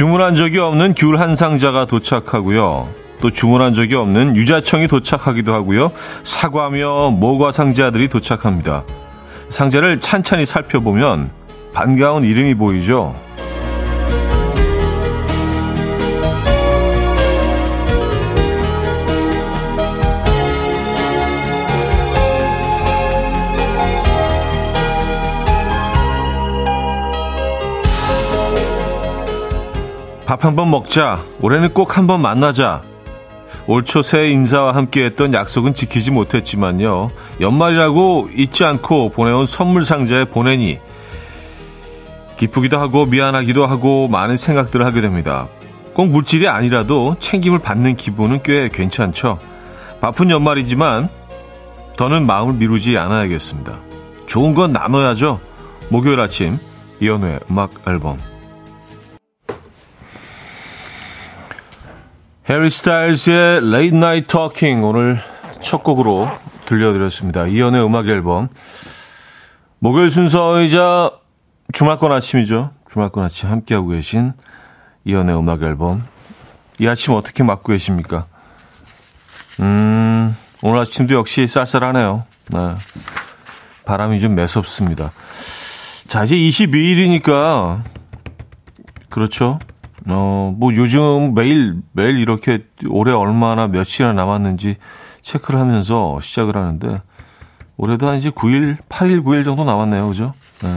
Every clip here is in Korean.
주문한 적이 없는 귤 한 상자가 도착하고요. 또 주문한 적이 없는 유자청이 도착하기도 하고요. 사과며 모과 상자들이 도착합니다. 상자를 찬찬히 살펴보면 반가운 이름이 보이죠. 밥 한 번 먹자. 올해는 꼭 한 번 만나자. 올 초 새해 인사와 함께 했던 약속은 지키지 못했지만요. 연말이라고 잊지 않고 보내온 선물 상자에 보내니 기쁘기도 하고 미안하기도 하고 많은 생각들을 하게 됩니다. 꼭 물질이 아니라도 챙김을 받는 기분은 꽤 괜찮죠. 바쁜 연말이지만 더는 마음을 미루지 않아야겠습니다. 좋은 건 나눠야죠. 목요일 아침 이연우의 음악 앨범 해리 스타일즈의 Late Night Talking 오늘 첫 곡으로 들려드렸습니다. 이연의 음악 앨범. 목요일 순서이자 주말권 아침이죠. 주말권 아침 함께하고 계신 이연의 음악 앨범. 이 아침 어떻게 맞고 계십니까? 음, 오늘 아침도 역시 쌀쌀하네요. 네. 바람이 좀 매섭습니다. 자, 이제 22일이니까, 그렇죠. 어, 뭐 요즘 매일, 매일 이렇게 올해 얼마나 며칠이나 남았는지 체크를 하면서 시작을 하는데, 올해도 한 이제 9일, 8일, 9일 정도 남았네요. 그죠? 네.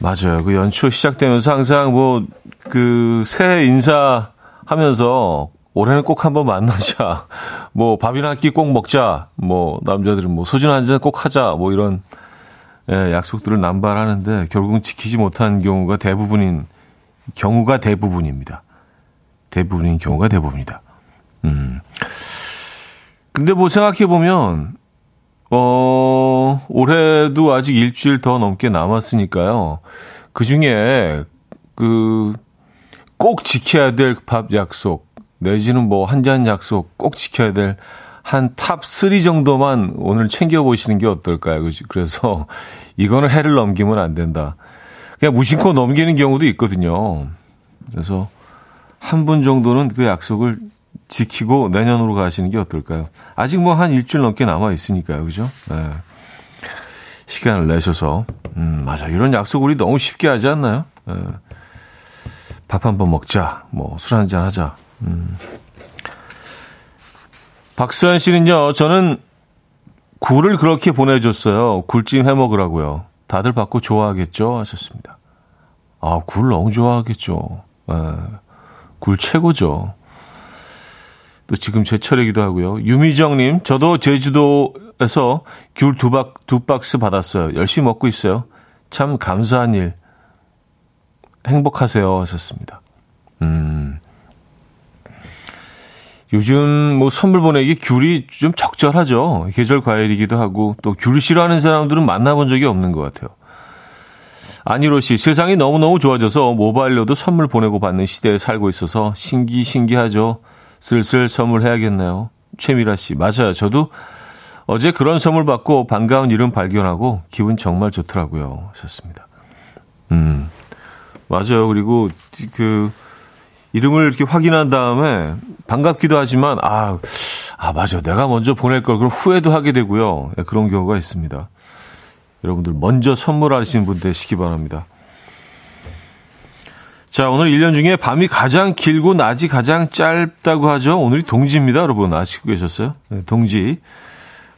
맞아요. 그 연초 시작되면서 항상 뭐, 그, 새해 인사 하면서 올해는 꼭 한번 만나자. 뭐, 밥이나 한 끼 꼭 먹자. 뭐, 남자들은 뭐, 소주 한잔 꼭 하자. 뭐, 이런, 예, 약속들을 남발하는데, 결국은 지키지 못한 경우가 대부분인 경우가 대부분입니다. 대부분인 경우가 대부분이다. 음. 근데 뭐 생각해보면, 어, 올해도 아직 일주일 더 넘게 남았으니까요. 그 중에, 그, 꼭 지켜야 될 밥 약속, 내지는 뭐 한 잔 약속 꼭 지켜야 될 한 top 3 정도만 오늘 챙겨보시는 게 어떨까요? 그래서 이거는 해를 넘기면 안 된다. 그냥 무심코 넘기는 경우도 있거든요. 그래서 한 분 정도는 그 약속을 지키고 내년으로 가시는 게 어떨까요? 아직 뭐 한 일주일 넘게 남아 있으니까요. 그죠? 네. 시간을 내셔서. 음, 맞아. 이런 약속 우리 너무 쉽게 하지 않나요? 네. 밥 한 번 먹자. 뭐, 술 한 잔 하자. 음. 박수현 씨는요, 저는 굴을 그렇게 보내줬어요. 굴찜 해 먹으라고요. 다들 받고 좋아하겠죠? 하셨습니다. 아, 굴 너무 좋아하겠죠. 에, 예, 굴 최고죠. 또 지금 제철이기도 하고요. 유미정님, 저도 제주도에서 귤 두 박, 두 박스 받았어요. 열심히 먹고 있어요. 참 감사한 일. 행복하세요. 하셨습니다. 음. 요즘 뭐 선물 보내기 귤이 좀 적절하죠. 계절 과일이기도 하고 또 귤 싫어하는 사람들은 만나본 적이 없는 것 같아요. 안희로 씨, 세상이 너무너무 좋아져서 모바일로도 선물 보내고 받는 시대에 살고 있어서 신기, 신기하죠. 슬슬 선물해야겠네요. 최미라 씨, 맞아요. 저도 어제 그런 선물 받고 반가운 이름 발견하고 기분 정말 좋더라고요. 하셨습니다. 음, 맞아요. 그리고 그, 이름을 이렇게 확인한 다음에 반갑기도 하지만 아, 아 맞아 내가 먼저 보낼 걸 그럼 후회도 하게 되고요. 네, 그런 경우가 있습니다. 여러분들 먼저 선물하시는 분 되시기 바랍니다. 자, 오늘 1년 중에 밤이 가장 길고 낮이 가장 짧다고 하죠. 오늘이 동지입니다, 여러분. 아시고 계셨어요? 네, 동지.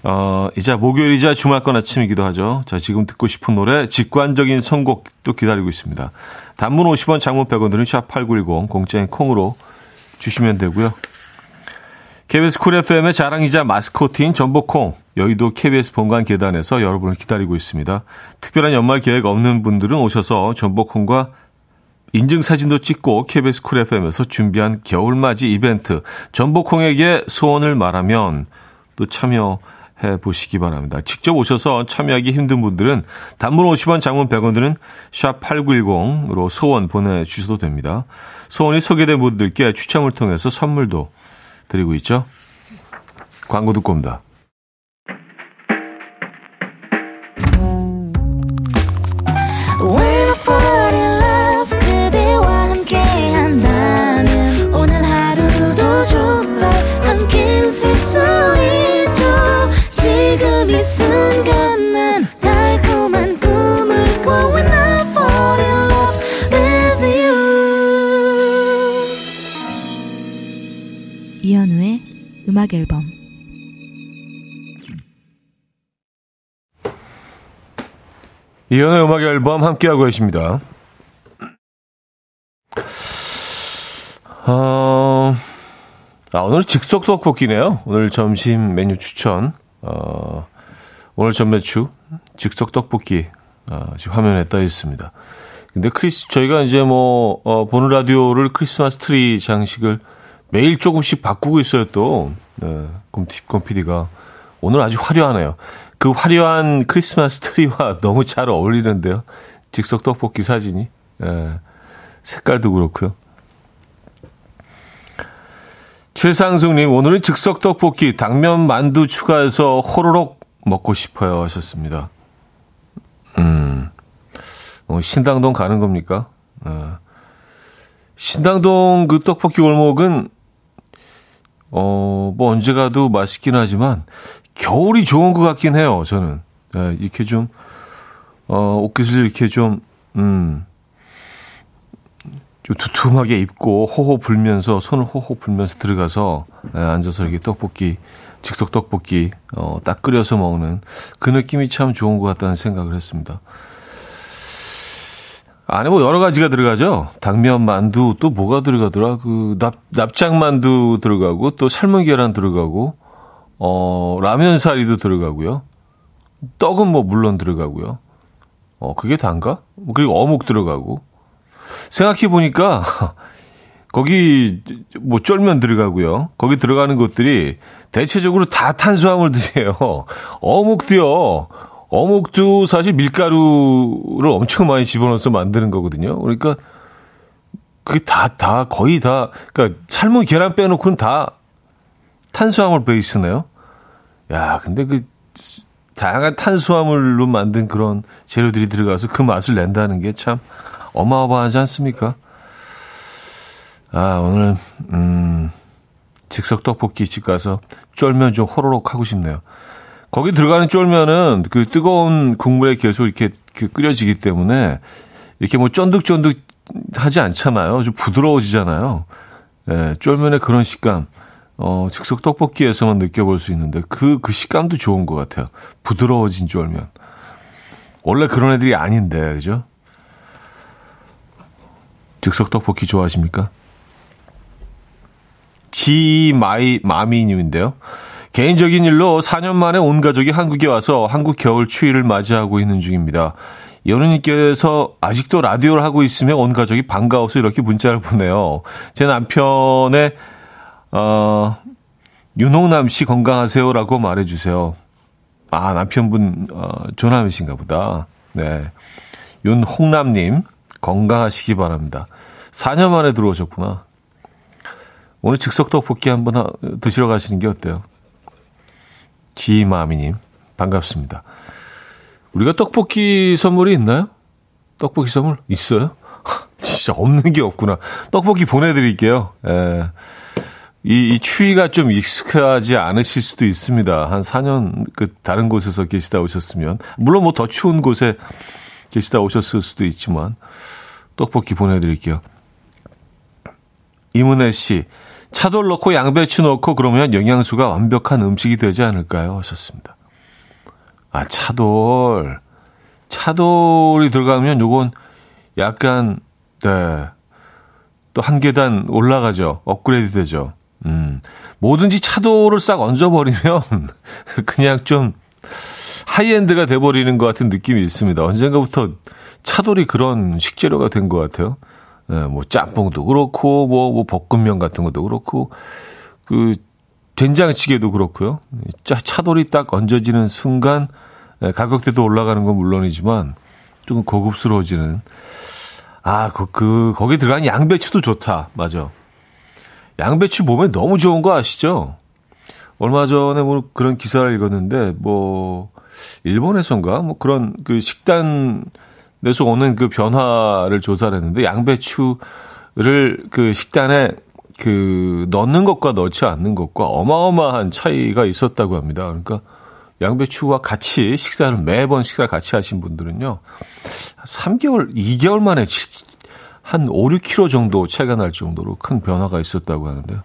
어, 이자 목요일이자 주말권 아침이기도 하죠. 자, 지금 듣고 싶은 노래, 직관적인 선곡도 기다리고 있습니다. 단문 50원, 장문 100원 드는 샵8910, 공짜인 콩으로 주시면 되고요. KBS 쿨 FM의 자랑이자 마스코트인 전복콩, 여의도 KBS 본관 계단에서 여러분을 기다리고 있습니다. 특별한 연말 계획 없는 분들은 오셔서 전복콩과 인증사진도 찍고 KBS 쿨 FM에서 준비한 겨울맞이 이벤트 전복콩에게 소원을 말하면 또 참여 해 보시기 바랍니다. 직접 오셔서 참여하기 힘든 분들은 단문 50원, 장문 100원 드는 샵 8910으로 소원 보내주셔도 됩니다. 소원이 소개된 분들께 추첨을 통해서 선물도 드리고 있죠. 광고 듣고 옵니다. 음악 앨범 이현우의 음악 앨범 함께하고 계십니다. 어, 아, 오늘 즉석 떡볶이네요. 오늘 점심 메뉴 추천. 어, 오늘 점메추 즉석 떡볶이 어, 지금 화면에 떠 있습니다. 근데 크리스 저희가 이제 뭐 어, 보는 라디오를 크리스마스 트리 장식을 매일 조금씩 바꾸고 있어요 또. 네, 곰티 곰피디가 오늘 아주 화려하네요. 그 화려한 크리스마스 트리와 너무 잘 어울리는데요. 즉석 떡볶이 사진이. 예, 색깔도 그렇고요. 최상숙님, 오늘은 즉석 떡볶이, 당면 만두 추가해서 호로록 먹고 싶어요 하셨습니다. 음, 어, 신당동 가는 겁니까? 어, 신당동 그 떡볶이 골목은, 어, 뭐 언제 가도 맛있긴 하지만, 겨울이 좋은 것 같긴 해요, 저는. 네, 이렇게 좀, 어, 옷깃을 이렇게 좀, 음, 좀 두툼하게 입고 호호 불면서, 손을 호호 불면서 들어가서, 네, 앉아서 이렇게 떡볶이, 즉석 떡볶이, 어, 딱 끓여서 먹는 그 느낌이 참 좋은 것 같다는 생각을 했습니다. 안에 뭐 여러 가지가 들어가죠. 당면 만두, 또 뭐가 들어가더라? 그 납, 납작 만두 들어가고, 또 삶은 계란 들어가고, 어, 라면 사리도 들어가고요. 떡은 뭐 물론 들어가고요. 어, 그게 단가? 뭐 그리고 어묵 들어가고. 생각해 보니까 거기 뭐 쫄면 들어가고요. 거기 들어가는 것들이 대체적으로 다 탄수화물들이에요. 어묵도요. 어묵도 사실 밀가루를 엄청 많이 집어넣어서 만드는 거거든요. 그러니까 그게 다, 다, 거의 다, 그러니까 삶은 계란 빼놓고는 다 탄수화물 베이스네요. 야, 근데 그 다양한 탄수화물로 만든 그런 재료들이 들어가서 그 맛을 낸다는 게 참 어마어마하지 않습니까? 아, 오늘 음 즉석 떡볶이 집 가서 쫄면 좀 호로록 하고 싶네요. 거기 들어가는 쫄면은 그 뜨거운 국물에 계속 이렇게 그 끓여지기 때문에 이렇게 뭐 쫀득쫀득 하지 않잖아요. 좀 부드러워지잖아요. 예, 쫄면의 그런 식감. 어, 즉석 떡볶이에서만 느껴볼 수 있는데 그, 그 식감도 좋은 것 같아요. 부드러워진 쫄면. 원래 그런 애들이 아닌데, 그죠? 즉석 떡볶이 좋아하십니까? 지 마이 마미님인데요. 개인적인 일로 4년 만에 온 가족이 한국에 와서 한국 겨울 추위를 맞이하고 있는 중입니다. 현우님께서 아직도 라디오를 하고 있으면 온 가족이 반가워서 이렇게 문자를 보내요. 제 남편의 어, 윤홍남 씨 건강하세요라고 말해주세요. 아, 남편분, 어, 조남이신가 보다. 네. 윤홍남님, 건강하시기 바랍니다. 4년 만에 들어오셨구나. 오늘 즉석 떡볶이 한번 하, 드시러 가시는 게 어때요? 지마미님, 반갑습니다. 우리가 떡볶이 선물이 있나요? 떡볶이 선물? 있어요? 진짜 없는 게 없구나. 떡볶이 보내드릴게요. 예. 이, 이 추위가 좀 익숙하지 않으실 수도 있습니다. 한 4년 그 다른 곳에서 계시다 오셨으면 물론 뭐 더 추운 곳에 계시다 오셨을 수도 있지만 떡볶이 보내드릴게요. 이문혜 씨, 차돌 넣고 양배추 넣고 그러면 영양소가 완벽한 음식이 되지 않을까요? 하셨습니다. 아, 차돌. 차돌이 들어가면 요건 약간, 네. 또 한 계단 올라가죠. 업그레이드 되죠. 음, 뭐든지 차도를 싹 얹어버리면 그냥 좀 high-end가 돼버리는 것 같은 느낌이 있습니다. 언젠가부터 차돌이 그런 식재료가 된 것 같아요. 네, 뭐 짬뽕도 그렇고 뭐, 뭐 볶음면 같은 것도 그렇고 그 된장찌개도 그렇고요. 짜 차돌이 딱 얹어지는 순간 네, 가격대도 올라가는 건 물론이지만 조금 고급스러워지는 아, 그, 그 거기 들어간 양배추도 좋다. 맞아. 양배추 몸에 너무 좋은 거 아시죠? 얼마 전에 뭐 그런 기사를 읽었는데 뭐 일본에선가 뭐 그런 그 식단 에서 오는 그 변화를 조사를 했는데 양배추를 그 식단에 그 넣는 것과 넣지 않는 것과 어마어마한 차이가 있었다고 합니다. 그러니까 양배추와 같이 식사를 매번 식사를 같이 하신 분들은요. 3개월, 2개월 만에 한 5, 6kg 정도 차이가 날 정도로 큰 변화가 있었다고 하는데요.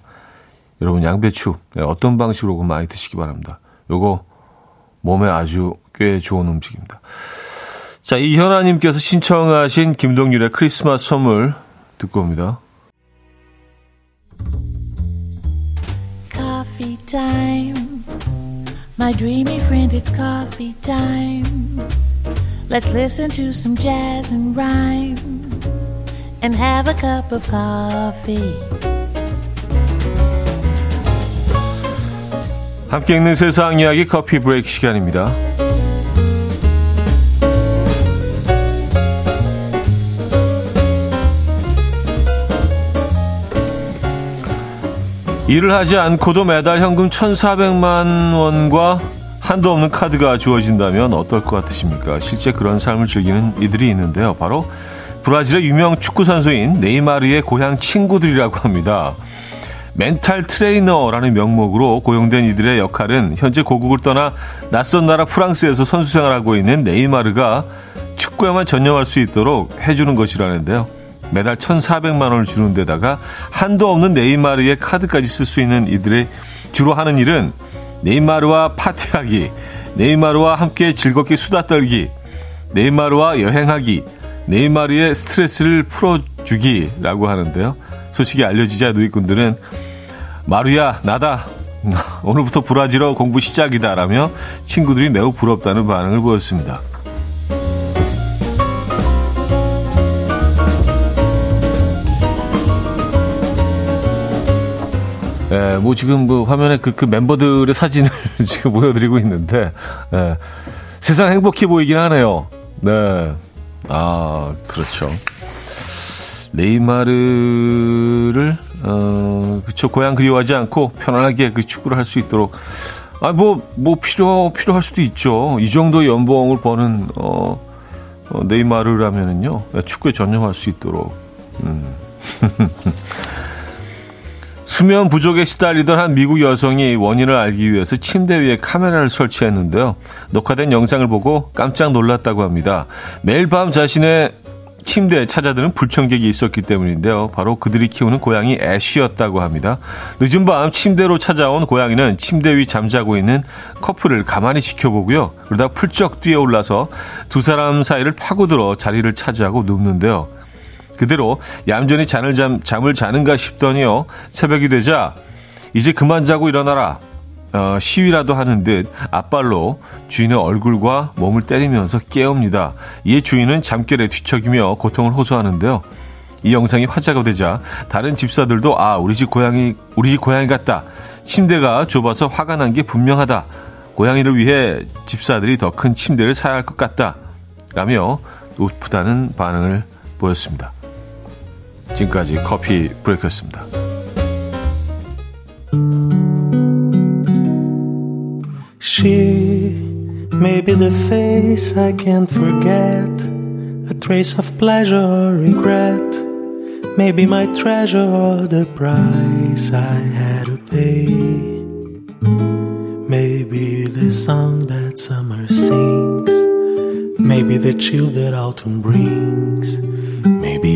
여러분 양배추 네, 어떤 방식으로 많이 드시기 바랍니다. 요거 몸에 아주 꽤 좋은 음식입니다. 자, 이현아님께서 신청하신 김동률의 크리스마스 선물 듣고 옵니다. Coffee time. My dreamy friend, it's coffee time. Let's listen to some jazz and rhyme and have a cup of coffee. 함께 읽는 세상 이야기 커피 브레이크 시간입니다. 일을 하지 않고도 매달 현금 1,400만 원과 한도 없는 카드가 주어진다면 어떨 것 같으십니까? 실제 그런 삶을 즐기는 이들이 있는데요. 바로 브라질의 유명 축구 선수인 네이마르의 고향 친구들이라고 합니다. 멘탈 트레이너라는 명목으로 고용된 이들의 역할은 현재 고국을 떠나 낯선 나라 프랑스에서 선수 생활하고 있는 네이마르가 축구에만 전념할 수 있도록 해주는 것이라는데요. 매달 1,400만 원을 주는 데다가 한도 없는 네이마르의 카드까지 쓸 수 있는 이들의 주로 하는 일은 네이마르와 파티하기, 네이마르와 함께 즐겁게 수다 떨기, 네이마르와 여행하기, 네이마르의 스트레스를 풀어주기라고 하는데요. 소식이 알려지자 누이꾼들은 마루야 나다 오늘부터 브라질어 공부 시작이다라며 친구들이 매우 부럽다는 반응을 보였습니다. 예, 뭐 지금 뭐 화면에 그, 그 멤버들의 사진을 지금 보여드리고 있는데, 예, 세상 행복해 보이긴 하네요. 네. 아, 그렇죠. 네이마르를, 어, 그쵸. 고향 그리워하지 않고 편안하게 그 축구를 할 수 있도록. 아, 뭐, 뭐 필요, 필요할 수도 있죠. 이 정도 연봉을 버는, 어, 어 네이마르라면은요. 축구에 전념할 수 있도록. 음. 수면 부족에 시달리던 한 미국 여성이 원인을 알기 위해서 침대 위에 카메라를 설치했는데요. 녹화된 영상을 보고 깜짝 놀랐다고 합니다. 매일 밤 자신의 침대에 찾아드는 불청객이 있었기 때문인데요. 바로 그들이 키우는 고양이 애쉬였다고 합니다. 늦은 밤 침대로 찾아온 고양이는 침대 위 잠자고 있는 커플을 가만히 지켜보고요. 그러다 풀쩍 뛰어올라서 두 사람 사이를 파고들어 자리를 차지하고 눕는데요. 그대로 얌전히 잠을, 잠, 잠을 자는가 싶더니요. 새벽이 되자 이제 그만 자고 일어나라. 어, 시위라도 하는 듯 앞발로 주인의 얼굴과 몸을 때리면서 깨웁니다. 이에 주인은 잠결에 뒤척이며 고통을 호소하는데요. 이 영상이 화제가 되자 다른 집사들도 아 우리 집 고양이 우리 집 고양이 같다. 침대가 좁아서 화가 난 게 분명하다. 고양이를 위해 집사들이 더 큰 침대를 사야 할 것 같다. 라며 우프다는 반응을 보였습니다. 지금까지 커피 브레이크였습니다. She may be the face I can't forget, a trace of pleasure or regret. Maybe my treasure or the price I had to pay. Maybe the song that summer sings. Maybe the chill that autumn brings.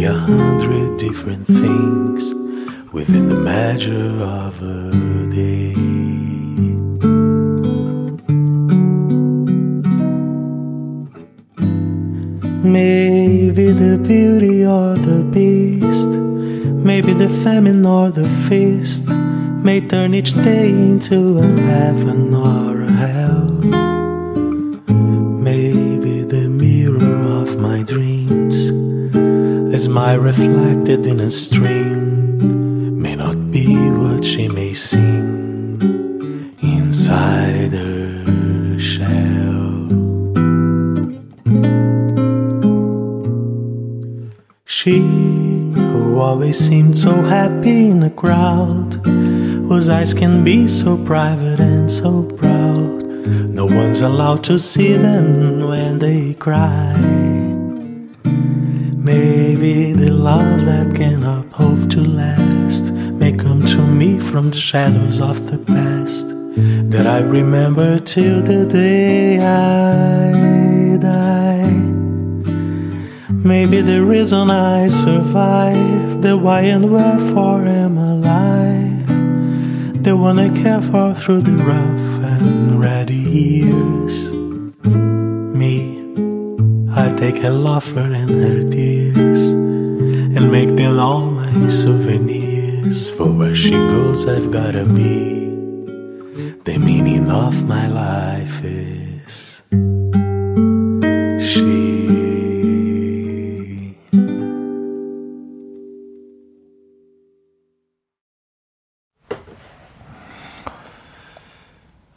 A hundred different things within the measure of a day. Maybe the beauty or the beast, maybe the famine or the feast, may turn each day into a heaven or my reflected in a stream may not be what she may seem inside her shell. She, who always seemed so happy in a crowd, whose eyes can be so private and so proud. No one's allowed to see them when they cry. Maybe the love that cannot hope to last may come to me from the shadows of the past that I remember till the day I die. Maybe the reason I survive, the why and wherefore am alive. the one I care for through the rough and ready years. Me, I take her laughter and her tears and make them all my souvenirs. For where she goes, I've gotta be. The meaning of my life is she.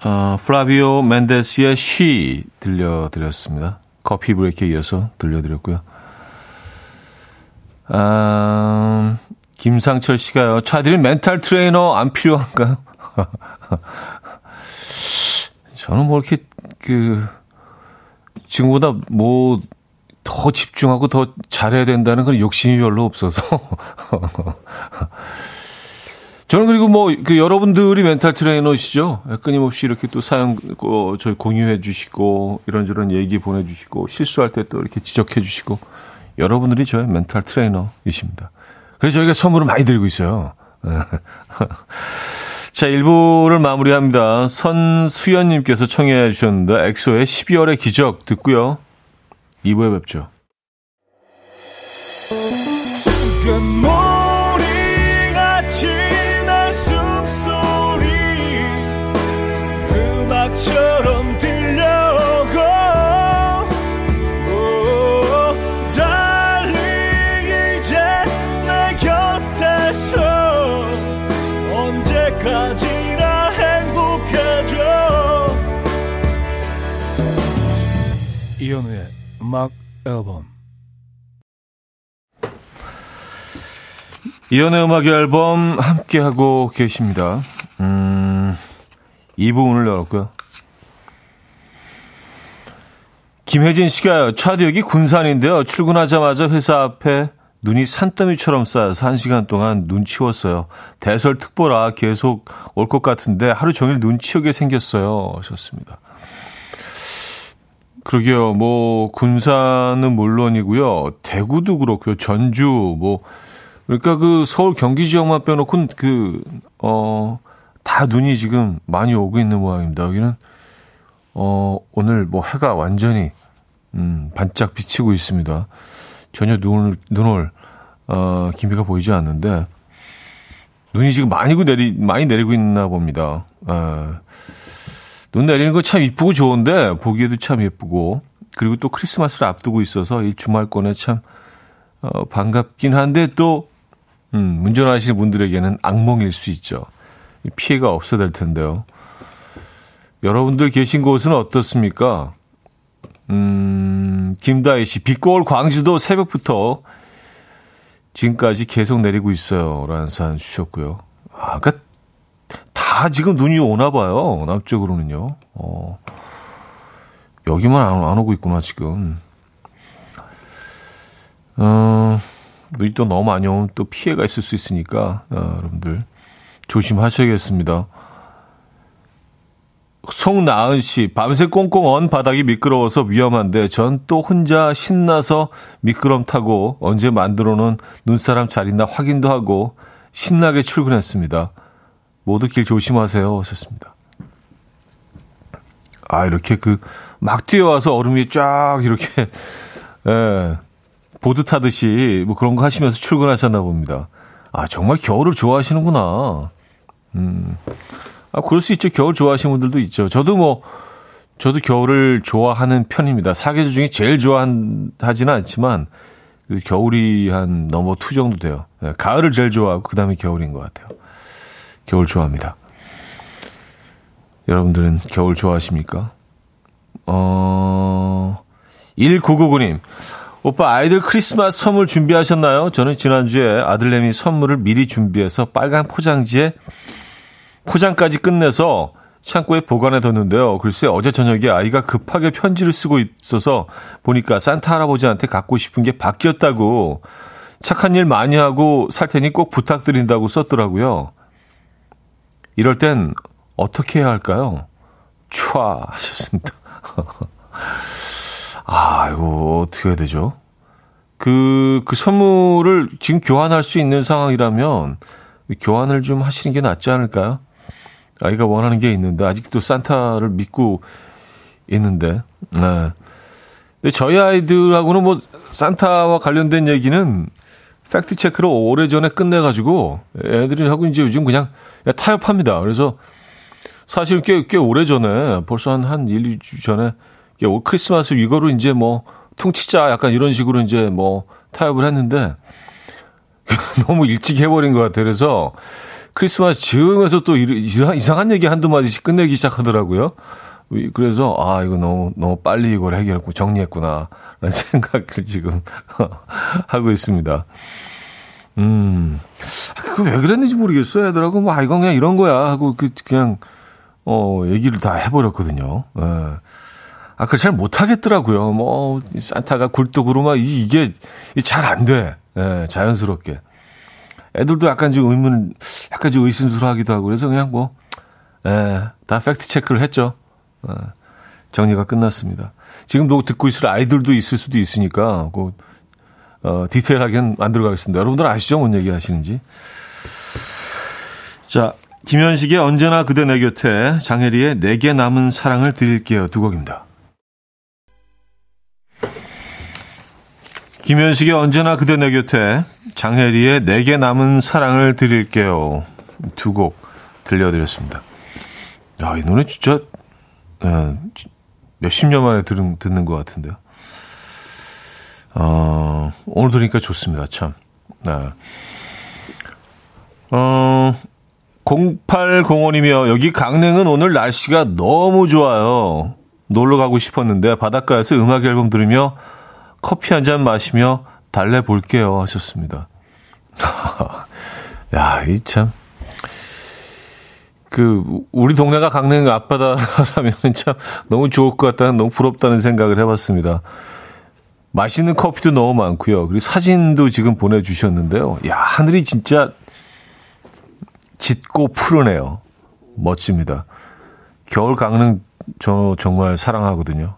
어, 플라비오 멘데스의 She 들려드렸습니다. 커피 브레이크에 이어서 들려드렸고요. 아, 김상철 씨가요. 차들이 멘탈 트레이너 안 필요한가요? 저는 뭐 이렇게 그 지금보다 뭐 더 집중하고 더 잘해야 된다는 그런 욕심이 별로 없어서 저는 그리고 뭐 그 여러분들이 멘탈 트레이너시죠. 끊임없이 이렇게 또 사연 어, 저희 공유해 주시고 이런저런 얘기 보내 주시고 실수할 때 또 이렇게 지적해 주시고 여러분들이 저의 멘탈 트레이너이십니다. 그래서 저희가 선물을 많이 드리고 있어요. 자, 1부를 마무리합니다. 선수연 님께서 청해 주셨는데 엑소의 12월의 기적 듣고요. 2부에 뵙죠. 음악 앨범 이연의 음악 앨범 함께하고 계십니다. 음, 2부 문을 열었고요. 김혜진 씨가요. 차도 여기 군산인데요. 출근하자마자 회사 앞에 눈이 산더미처럼 쌓여서 한 시간 동안 눈 치웠어요. 대설특보라 계속 올 것 같은데 하루 종일 눈 치우게 생겼어요. 하셨습니다. 그러게요. 뭐 군산은 물론이고요. 대구도 그렇고요. 전주 뭐 그러니까 그 서울 경기 지역만 빼놓고는 그어 다 눈이 지금 많이 오고 있는 모양입니다. 여기는 어 오늘 뭐 해가 완전히 음 반짝 비치고 있습니다. 전혀 눈을 눈올 어 기미가 보이지 않는데 눈이 지금 많이 내리 많이 내리고 있나 봅니다. 어, 눈 내리는 거 참 이쁘고 좋은데 보기에도 참 예쁘고 그리고 또 크리스마스를 앞두고 있어서 이 주말권에 참 어, 반갑긴 한데 또 음, 운전하시는 분들에게는 악몽일 수 있죠. 피해가 없어야 될 텐데요. 여러분들 계신 곳은 어떻습니까? 음, 김다희 씨, 빛고올 광주도 새벽부터 지금까지 계속 내리고 있어요. 라는 사연 주셨고요. 아, 그니까 다 지금 눈이 오나 봐요. 남쪽으로는요. 어, 여기만 안, 안 오고 있구나, 지금. 어, 눈이 또 너무 많이 오면 또 피해가 있을 수 있으니까, 어, 여러분들 조심하셔야겠습니다. 송나은 씨, 밤새 꽁꽁 언 바닥이 미끄러워서 위험한데 전 또 혼자 신나서 미끄럼 타고 언제 만들어 놓은 눈사람 잘 있나 확인도 하고 신나게 출근했습니다. 모두 길 조심하세요. 하셨습니다. 아, 이렇게 그 막 뛰어와서 얼음이 쫙 이렇게, 예, 보드 타듯이 뭐 그런 거 하시면서 출근하셨나 봅니다. 아, 정말 겨울을 좋아하시는구나. 음. 아, 그럴 수 있죠. 겨울 좋아하시는 분들도 있죠. 저도 뭐, 저도 겨울을 좋아하는 편입니다. 사계절 중에 제일 좋아하지는 않지만, 겨울이 한 number two 정도 돼요. 네, 가을을 제일 좋아하고, 그 다음에 겨울인 것 같아요. 겨울 좋아합니다. 여러분들은 겨울 좋아하십니까? 어, 1999님. 오빠 아이들 크리스마스 선물 준비하셨나요? 저는 지난주에 아들내미 선물을 미리 준비해서 빨간 포장지에 포장까지 끝내서 창고에 보관해 뒀는데요. 글쎄 어제 저녁에 아이가 급하게 편지를 쓰고 있어서 보니까 산타 할아버지한테 갖고 싶은 게 바뀌었다고 착한 일 많이 하고 살 테니 꼭 부탁드린다고 썼더라고요. 이럴 땐 어떻게 해야 할까요? 촤 하셨습니다. 아, 이거 어떻게 해야 되죠? 그, 그 선물을 지금 교환할 수 있는 상황이라면 교환을 좀 하시는 게 낫지 않을까요? 아이가 원하는 게 있는데 아직도 산타를 믿고 있는데. 네. 근데 저희 아이들하고는 뭐 산타와 관련된 얘기는 팩트 체크를 오래전에 끝내가지고 애들이 하고 이제 요즘 그냥 타협합니다. 그래서 사실 꽤, 꽤 오래 전에 벌써 한, 한 1, 2주 전에 올 크리스마스 이거로 이제 뭐 퉁치자 약간 이런 식으로 이제 뭐 타협을 했는데 너무 일찍 해버린 것 같아요. 그래서 크리스마스 즈음에서 또 이상한 얘기 한두 마디씩 끝내기 시작하더라고요. 그래서 아 이거 너무 너무 빨리 이걸 해결했고 정리했구나라는 생각을 지금 하고 있습니다. 음, 그거 왜 그랬는지 모르겠어요. 애들하고 뭐 아, 이건 그냥 이런 거야 하고 그 그냥 어 얘기를 다 해버렸거든요. 예. 아, 그걸 잘 못하겠더라고요. 뭐 산타가 굴뚝으로 막 이게 잘 안 돼. 예, 자연스럽게. 애들도 약간 좀 의문, 약간 좀 의심스러워 하기도 하고 그래서 그냥 뭐, 예, 다 팩트 체크를 했죠. 예, 정리가 끝났습니다. 지금 도 듣고 있을 아이들도 있을 수도 있으니까, 그, 어, 디테일하게 만들어 가겠습니다. 여러분들 아시죠? 뭔 얘기 하시는지. 자, 김현식의 언제나 그대 내 곁에 장혜리의 내게 남은 사랑을 드릴게요. 두 곡입니다. 김현식의 언제나 그대 내 곁에 장혜리의 내게 남은 사랑을 드릴게요. 두 곡 들려드렸습니다. 야, 이 노래 진짜 예, 몇십 년 만에 들은, 듣는 것 같은데요. 어, 오늘 들으니까 좋습니다. 참. 네. 어, 0805님이요. 여기 강릉은 오늘 날씨가 너무 좋아요. 놀러 가고 싶었는데 바닷가에서 음악 앨범 들으며 커피 한 잔 마시며 달래 볼게요 하셨습니다. 야, 이 참. 그, 우리 동네가 강릉 앞바다라면 참 너무 좋을 것 같다는, 너무 부럽다는 생각을 해봤습니다. 맛있는 커피도 너무 많고요. 그리고 사진도 지금 보내주셨는데요. 야, 하늘이 진짜 짙고 푸르네요. 멋집니다. 겨울 강릉 저 정말 사랑하거든요.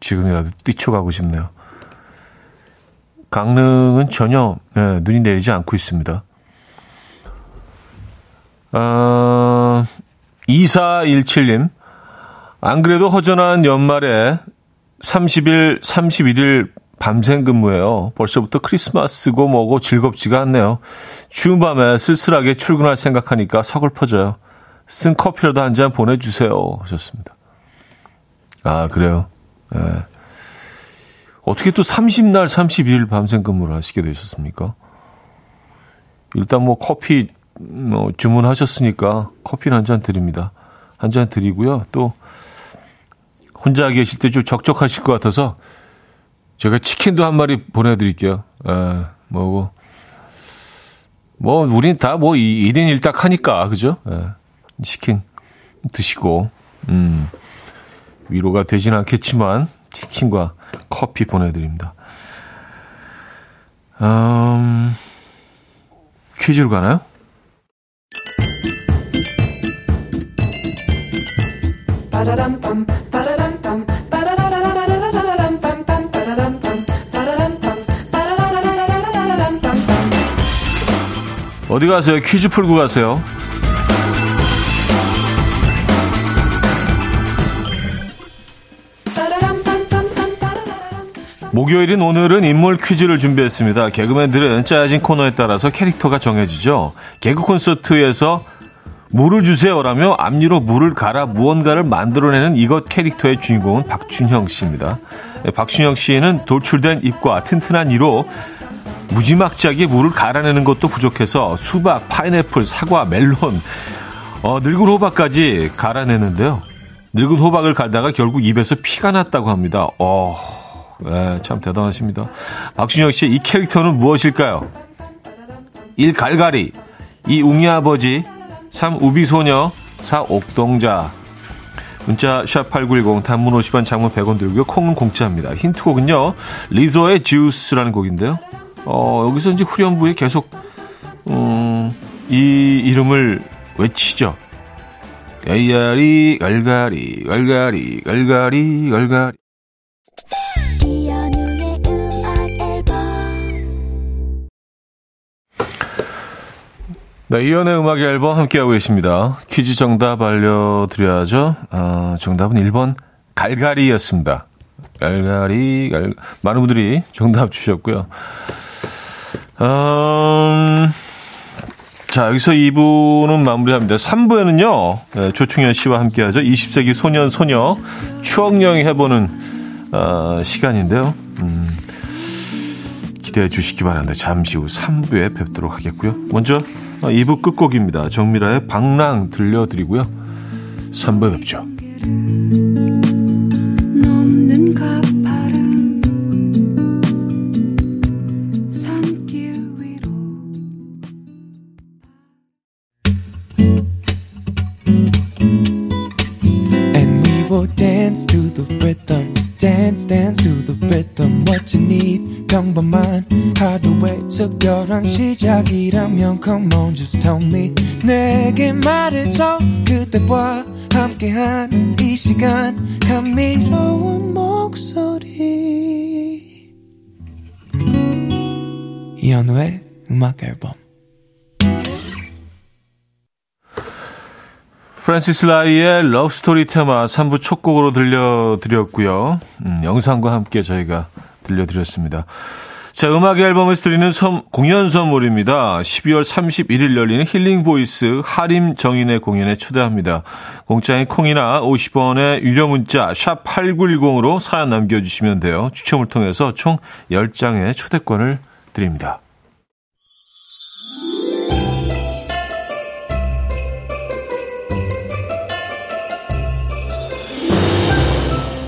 지금이라도 뛰쳐가고 싶네요. 강릉은 전혀 네, 눈이 내리지 않고 있습니다. 어, 2417님. 안 그래도 허전한 연말에 30일, 31일 밤샘 근무예요. 벌써부터 크리스마스고 뭐고 즐겁지가 않네요. 추운 밤에 쓸쓸하게 출근할 생각하니까 서글퍼져요. 쓴 커피라도 한 잔 보내주세요. 하셨습니다. 아, 그래요? 예. 네. 어떻게 또 30날, 32일 밤샘 근무를 하시게 되셨습니까? 일단 뭐 커피 뭐 주문하셨으니까 커피는 한잔 드립니다. 한 잔 드리고요. 또 혼자 계실 때 좀 적적하실 것 같아서 제가 치킨도 한 마리 보내드릴게요. 에, 뭐고 뭐 우린 다 뭐 1인 1닭 하니까 그죠? 에, 치킨 드시고 음, 위로가 되진 않겠지만 치킨과 커피 보내드립니다. 음, 퀴즈로 가나요? 어디 가세요? 퀴즈 풀고 가세요. 목요일인 오늘은 인물 퀴즈를 준비했습니다. 개그맨들은 짜여진 코너에 따라서 캐릭터가 정해지죠. 개그 콘서트에서 물을 주세요라며 앞니로 물을 갈아 무언가를 만들어내는 이것 캐릭터의 주인공은 박준형 씨입니다. 네, 박준형 씨는 돌출된 입과 튼튼한 이로 무지막지하게 물을 갈아내는 것도 부족해서 수박, 파인애플, 사과, 멜론, 어, 늙은 호박까지 갈아내는데요. 늙은 호박을 갈다가 결국 입에서 피가 났다고 합니다. 어, 네, 참 대단하십니다. 박준영 씨, 이 캐릭터는 무엇일까요? 1. 갈갈이 2. 웅이아버지 3. 우비소녀 4. 옥동자 문자 샵8910 단문 50원 장문 100원 들고요. 콩은 공짜입니다. 힌트곡은요. 리조의 주스라는 곡인데요. 어, 여기서 이제 후렴부에 계속 음, 이 이름을 외치죠. 갈가리 갈가리 갈가리 갈가리 갈가리 네, 이연의 음악 앨범 함께하고 계십니다. 퀴즈 정답 알려드려야죠. 아, 정답은 1번 갈갈이였습니다. 갈갈이, 갈... 많은 분들이 정답 주셨고요. 음, 자, 여기서 2부는 마무리합니다. 3부에는요, 네, 조충현 씨와 함께 하죠. 20세기 소년, 소녀, 추억여행 해보는, 어, 시간인데요. 음, 기대해 주시기 바랍니다. 잠시 후 3부에 뵙도록 하겠고요. 먼저 2부 어, 끝곡입니다. 정미라의 방랑 들려드리고요. 3부에 뵙죠. Dance dance to the rhythm what you need 평범한 하루의 특별한 시작이라면 come on just tell me 내게 말해줘 그대와 함께한 이 시간 감미로운 목소리 이현우의 음악 앨범 프란시스 라이의 Love Story 테마 3부 첫 곡으로 들려드렸고요. 음, 영상과 함께 저희가 들려드렸습니다. 자, 음악 앨범에서 드리는 선, 공연 선물입니다. 12월 31일 열리는 Healing Voice 하림 정인의 공연에 초대합니다. 공짜인 콩이나 50원의 유료 문자 샵 8910으로 사연 남겨주시면 돼요. 추첨을 통해서 총 10장의 초대권을 드립니다.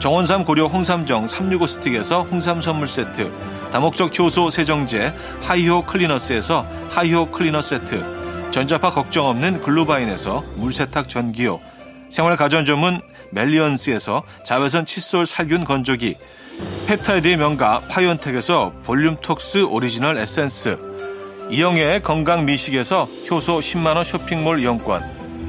정원삼 고려 홍삼정 365 스틱에서 홍삼 선물 세트, 다목적 효소 세정제 하이호 클리너스에서 하이호 클리너 세트, 전자파 걱정 없는 글루바인에서 물세탁 전기요, 생활 가전 전문 멜리언스에서 자외선 칫솔 살균 건조기, 펩타이드의 명가 파이온텍에서 볼륨톡스 오리지널 에센스, 이영애의 건강 미식에서 효소 10만원 쇼핑몰 이용권,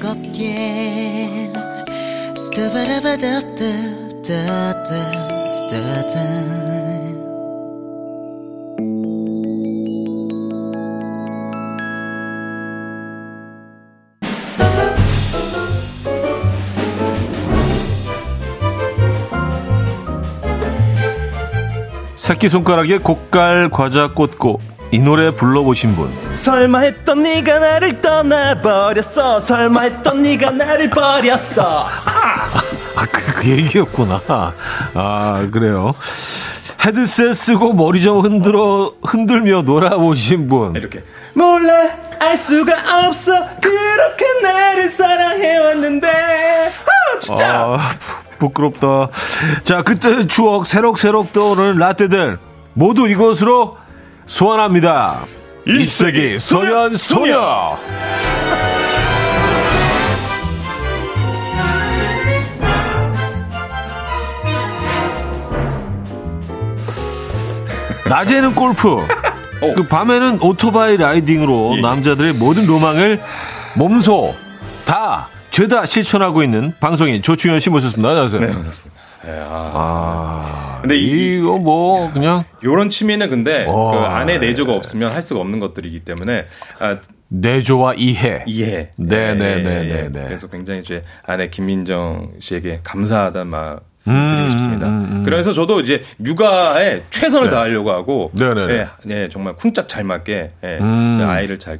즐겁게. 새끼손가락에 곡갈 과자 꽂고 이 노래 불러보신 분. 설마 했던 네가 나를 떠나버렸어. 설마 했던 네가 나를 버렸어. 아, 그, 그 얘기였구나. 아 그래요. 헤드셋 쓰고 머리 좀 흔들어 흔들며 놀아보신 분. 이렇게. 몰라 알 수가 없어. 그렇게 나를 사랑해왔는데. 아 진짜. 아, 부끄럽다. 자 그때 추억 새록새록 떠오르는 라떼들. 모두 이것으로 소환합니다. 1세기 소년 소녀. 낮에는 골프, 어. 그 밤에는 오토바이 라이딩으로 예. 남자들의 모든 로망을 몸소 다 죄다 실천하고 있는 방송인 조충현 씨 모셨습니다. 안녕하세요. 네, 그렇습니다. 네, 아. 아, 근데 이- 이거 뭐 그냥 요런 취미는 근데 어. 그 안에 내조가 없으면 할 수가 없는 것들이기 때문에 아, 내조와 이해. 이해. 네, 네, 예, 네, 예, 네, 예. 네. 그래서 굉장히 제 아내 김민정 씨에게 감사하다는 말씀 음, 드리고 싶습니다. 음, 음. 그래서 저도 이제 육아에 최선을 네. 다하려고 하고 네, 네, 네. 예, 예, 정말 쿵짝 잘 맞게 예, 음. 제 아이를 잘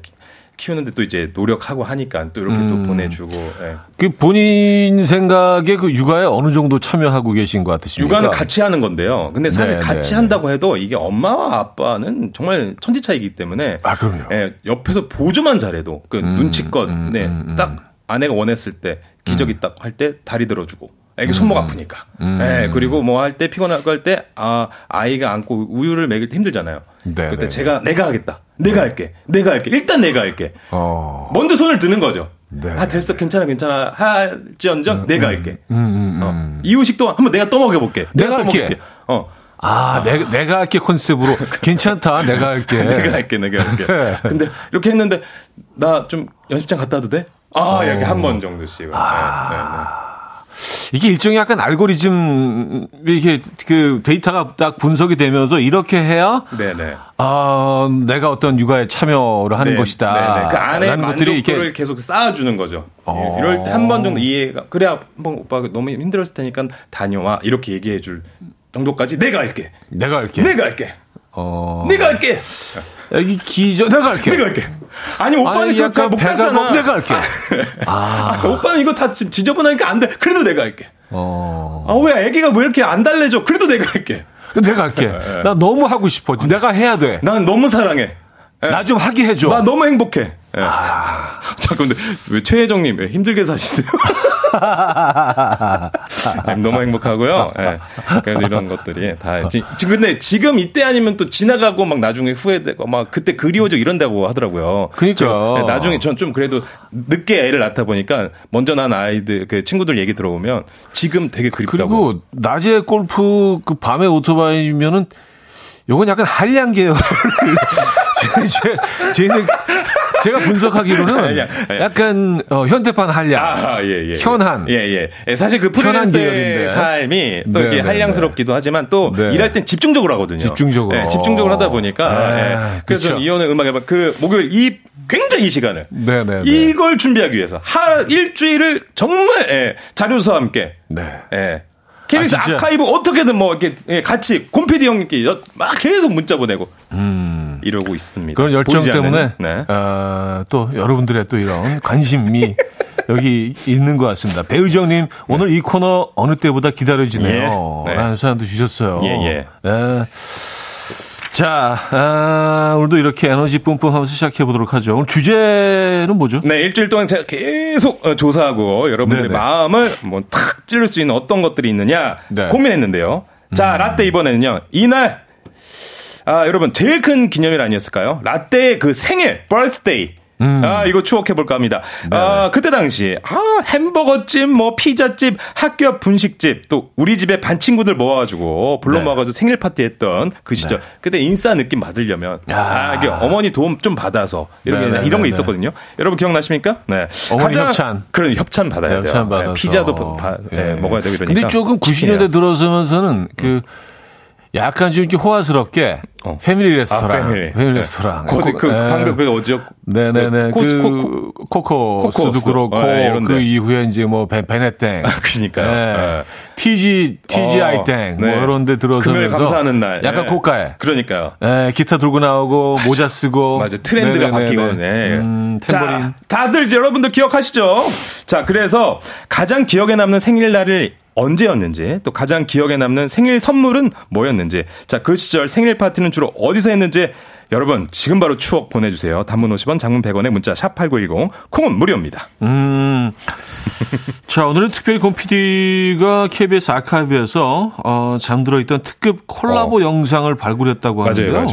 키- 키우는데 또 이제 노력하고 하니까 또 이렇게 또 음. 보내주고 예. 그 본인 생각에 그 육아에 어느 정도 참여하고 계신 것 같으십니까? 육아는 같이 하는 건데요. 근데 사실 네, 같이 네, 한다고 해도 이게 엄마와 아빠는 정말 천지 차이기 때문에 아, 그럼요. 예, 옆에서 보조만 잘해도 그 눈치껏 음, 네, 음, 음. 딱 아내가 원했을 때 기저귀 딱 할 때 다리 들어주고 애기 손목 아프니까. 음. 예, 그리고 뭐 할 때 피곤하고 할때 아, 아이가 안고 우유를 먹일 때 힘들잖아요. 네, 그때 네, 제가 내가 하겠다. 내가 할게. 내가 할게. 일단 내가 할게. 어. 먼저 손을 드는 거죠. 네, 아 됐어 괜찮아 괜찮아 할지언정 내가 할게. 음, 음, 음. 어. 이유식도 한번 내가 떠먹여 볼게. 내가 할게. 떠먹여볼게. 어. 아, 내가, 내가 할게 컨셉으로. 괜찮다, 내가 할게. 내가 할게, 내가 할게. 네. 근데 이렇게 했는데 나 좀 연습장 갔다 와도 돼? 아, 이렇게 한 번 정도씩. 아. 이게 일종의 약간 알고리즘, 이게 그 데이터가 딱 분석이 되면서 이렇게 해야, 네, 네. 아, 내가 어떤 육아에 참여를 하는 네, 것이다. 네, 네. 그 안에 만족도를 이렇게 계속 쌓아주는 거죠. 어. 이럴 때 한 번 정도 이해가 그래야 한번 오빠가 너무 힘들었을 테니까 다녀와 이렇게 얘기해 줄 정도까지 내가 할게. 내가 할게. 내가 할게. 어. 내가 할게. 여기 기저, 내가 할게. 내가 할게. 아니 오빠는 아니, 그거 배가 갔잖아. 고- 내가 할게. 아, 오빠는 이거 다 지- 지저분하니까 안 돼. 그래도 내가 할게. 어. 아, 왜 애기가 왜 이렇게 안 달래줘? 그래도 내가 할게. 내가 할게. 네. 나 너무 하고 싶어. 내가 해야 돼. 난 너무 사랑해. 예. 나좀 하게 해줘. 나 너무 행복해. 예. 아. 자, 근데 왜 최혜정님 왜 힘들게 사시세요? 아니, 너무 행복하고요. 예. 그래서 이런 것들이 다. 지, 지- 근데 지금 이때 아니면 또 지나가고 막 나중에 후회되고 막 그때 그리워져 이런다고 하더라고요. 그러니까. 제가, 예, 나중에 전 좀 그래도 늦게 애를 낳다 보니까 먼저 난 아이들 그 친구들 얘기 들어보면 지금 되게 그립다고. 그리고 낮에 골프 그 밤에 오토바이면은 요건 약간 한량 계열. 제, 제, 제는 제가 분석하기로는 예. 약간 어, 현대판 한량. 아, 예, 예. 현한. 예, 예. 예, 사실 그 프리랜서의. 삶이 또 네, 이게 네, 한량스럽기도 하지만 또 네. 일할 땐 집중적으로 하거든요. 집중적으로. 예, 집중적으로 하다 보니까. 네, 예. 그래서 이혼의 음악 앨범 그 목요일 이 굉장히 이 시간을 네, 네, 네. 이걸 준비하기 위해서 하 일주일을 정말 예, 자료서와 함께 네. 예. KBS 아, 진짜? 아카이브 어떻게든 뭐 이렇게 예, 같이 곰피디 형님께 여- 막 계속 문자 보내고 이러고 있습니다. 음. 그런 열정 때문에 네. 어, 또 여러분들의 또 이런 관심이 여기 있는 것 같습니다. 배우정님 오늘 이 코너 어느 때보다 기다려지네요. 예. 네. 라는 사연도 주셨어요. 예, 예. 예. 자, 아, 오늘도 이렇게 에너지 뿜뿜 하면서 시작해 보도록 하죠. 오늘 주제는 뭐죠? 네, 일주일 동안 제가 계속 어, 조사하고 여러분들의 네네. 마음을 뭐 탁 찌를 수 있는 어떤 것들이 있느냐 네. 고민했는데요. 자, 라떼 이번에는요. 이날 아, 여러분 제일 큰 기념일 아니었을까요? 라떼의 그 생일, birthday. 아, 이거 추억해 볼까 합니다. 아, 그때 당시 아, 햄버거집, 뭐 피자집, 학교 앞 분식집, 또 우리 집에 반 친구들 모아가지고 불러 네. 모아가지고 생일 파티 했던 그 시절. 그때 인싸 느낌 받으려면 아, 이게 어머니 도움 좀 받아서 이런 게 네, 네, 이런 거 네, 네. 있었거든요. 여러분 기억나십니까? 네. 어머니 협찬. 그런 협찬 받아야 돼요. 협찬 받아서. 네, 피자도 바- 네, 먹어야 되고 이러니까. 근데 조금 90년대 들어서면서는 그 약간 좀 이렇게 호화스럽게 어. 패밀리 아, 레스토랑, 패밀리. 패밀리 네. 레스토랑. 그, 어디- 그, 예. 방금 그 어디요? 네네네. 코, 그, 코, 코, 코코스도 코코스. 그렇고, 어, 예, 이런데. 그 이후에 이제 뭐, 베, 베네땡. 그러니까요. 네. 예. TG, TGI 땡. 어, 뭐, 네. 이런 데 들어서면서. 금요일 감사하는 날. 약간 네. 고가에. 그러니까요. 예, 기타 들고 나오고, 모자 쓰고. 맞아. 트렌드가 네네네네. 바뀌고, 네. 음. 자, 다들 여러분들 기억하시죠? 자, 그래서 가장 기억에 남는 생일날을 언제였는지, 또 가장 기억에 남는 생일 선물은 뭐였는지, 자, 그 시절 생일 파티는 주로 어디서 했는지, 여러분, 지금 바로 추억 보내주세요. 단문 50원, 장문 100원의 문자 샵 8910, 콩은 무료입니다. 음. 자, 오늘은 특별히 곰 PD가 KBS 아카이브에서 어, 잠들어 있던 특급 콜라보 어. 영상을 발굴했다고 하는데요. 맞아요,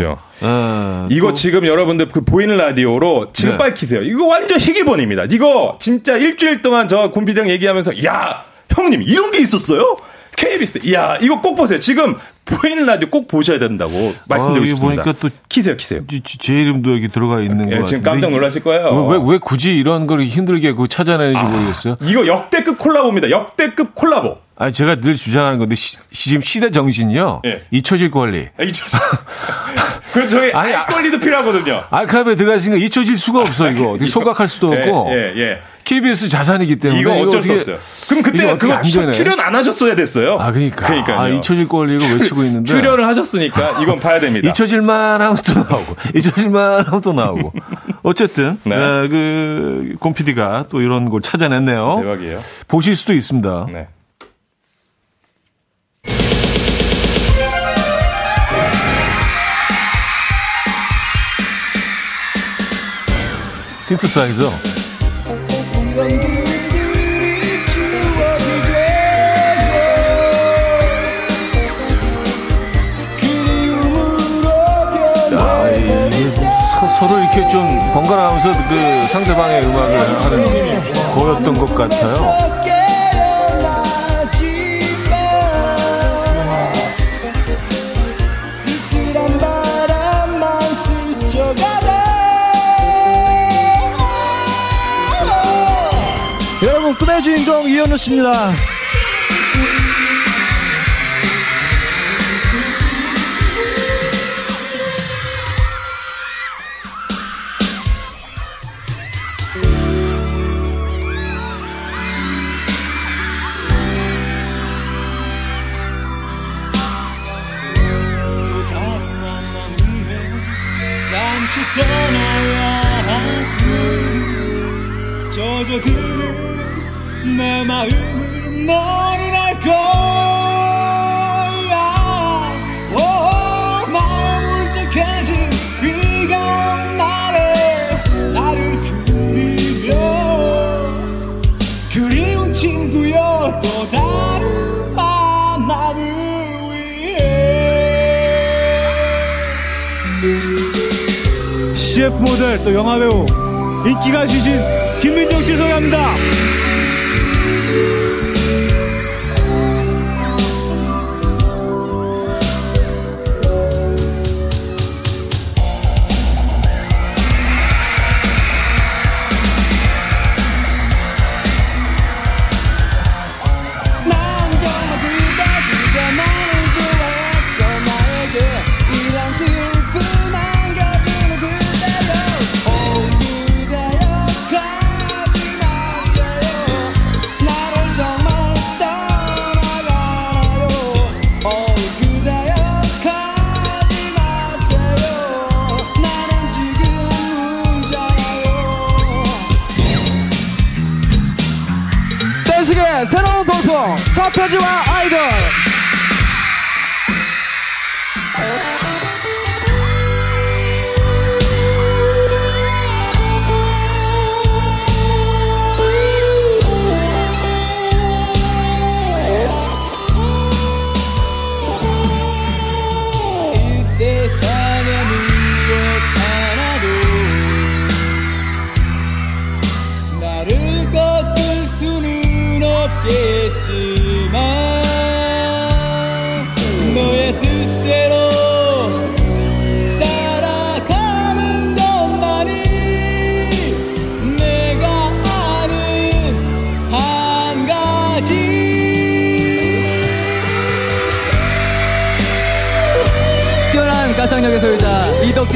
맞아요. 예, 이거 또- 지금 여러분들 그 보이는 라디오로 지금 네. 키세요. 이거 완전 희귀본입니다. 이거 진짜 일주일 동안 저 곰비랑 얘기하면서 야 형님 이런 게 있었어요? KBS 이야 이거 꼭 보세요. 지금 보이는 라디오 꼭 보셔야 된다고 말씀드리고 아, 싶습니다. 보니까 또 키세요, 키세요. 제, 제 이름도 여기 들어가 있는 거 예, 지금 깜짝 놀라실 거예요. 왜, 왜, 왜 굳이 이런 걸 힘들게 그 찾아내는지 모르겠어요. 이거 역대급 콜라보입니다. 역대급 콜라보. 아니 제가 늘 주장하는 건데 시, 지금 시대 정신이요. 예. 잊혀질 권리. 아, 잊혀져. 그 저희 아니, 알 권리도 필요하거든요. 아카이브에 들어가 있으니까 잊혀질 수가 없어 이거. 소각할 수도 예, 없고. 예, 예. KBS 자산이기 때문에 이거 어쩔 수 어떻게- 없어요. 그럼 이거 그때 그거 안 되네. 출연 안 하셨어야 됐어요. 아 그러니까. 그러니까요. 아, 잊혀질 권리 이거 외치고 있는데. 출연을 하셨으니까 이건 봐야 됩니다. 잊혀질 만 하면 또 나오고, 잊혀질 만 하면 또 나오고. 어쨌든, 네. 에, 그, 곰피디가 또 이런 걸 찾아냈네요. 대박이에요. 보실 수도 있습니다. 네. 이- 서, 서로 이렇게 좀 번갈아가면서 그 상대방의 음악을 하는 거였던 것 같아요. 이현우 씨입니다. 떠나야 하는 젖어드는 내 마음을 너는 알 거야 오, 마음 울적해진 비가 오는 날에 나를 그리며 그리운 친구여 또 다른 만남을 위해 CF 모델 또 영화배우 인기가 주신 김민정 씨 소개합니다. 서태지와 아이돌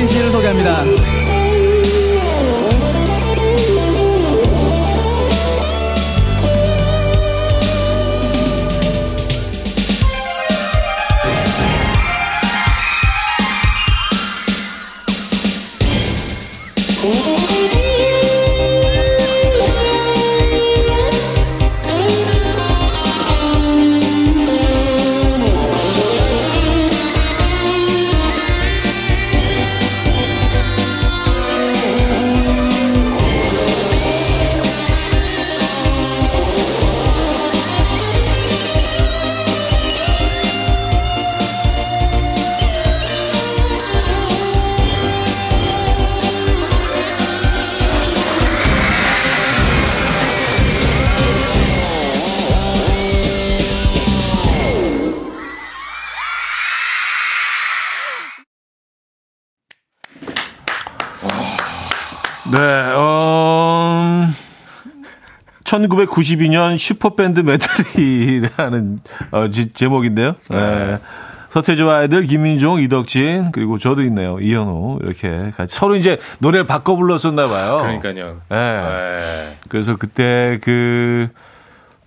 이덕진 씨를 소개합니다. 1992년 슈퍼밴드 메들리라는 어, 지, 제목인데요. 네. 서태지와 아이들 김민종, 이덕진 그리고 저도 있네요. 이현우 이렇게 같이 서로 이제 노래를 바꿔 불렀었나 봐요. 그러니까요. 네. 네. 그래서 그때 그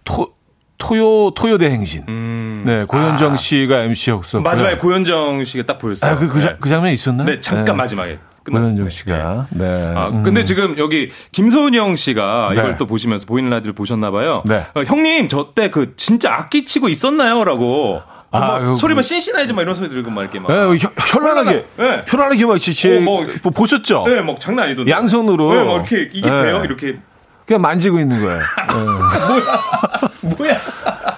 토, 토요 토요 대 행진. 음. 네, 고현정 씨가 MC였었고 마지막에 고현정 씨가 딱 보였어요. 아, 그, 그, 네. 자- 그 장면 있었나요? 네, 잠깐 마지막에. 끝났어요. 씨가. 네. 아, 음. 근데 지금 여기 김소은영 씨가 네. 이걸 또 보시면서 보이는 라디오를 보셨나 봐요. 네. 어, 형님 저 때 그 진짜 악기 치고 있었나요?라고. 아, 막 그- 소리만 신신하지 막 이런 소리 들고 막 이렇게 막. 네, 현- 현란하게. 네. 현란하게 막 제, 어, 뭐- 뭐, 보셨죠? 네, 막 장난 아니던데. 양손으로. 네, 막 이렇게 이게 네. 돼요? 이렇게 그냥 만지고 있는 거예요. 뭐야?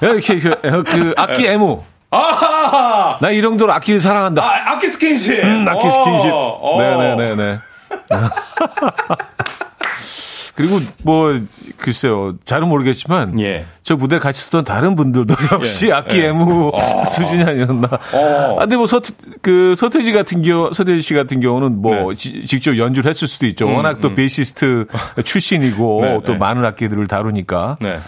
네. 이렇게 그, 그 악기 애무. 아하! 나이 정도로 악기를 사랑한다. 아, 악기 스킨십. 음, 악기 스킨십. 어, 어. 네네네네. 그리고 뭐 글쎄요 잘은 모르겠지만 예. 저 무대 같이 쓰던 다른 분들도 역시 예, 악기 예. 애무 수준이 아니었나. 어. 아, 근데 뭐 서태 그 서태지 같은 경우 서태지 씨 같은 경우는 뭐 네. 음, 지- 직접 연주를 했을 수도 있죠. 워낙 또 베이시스트 출신이고 네, 또 네. 많은 악기들을 다루니까. 네.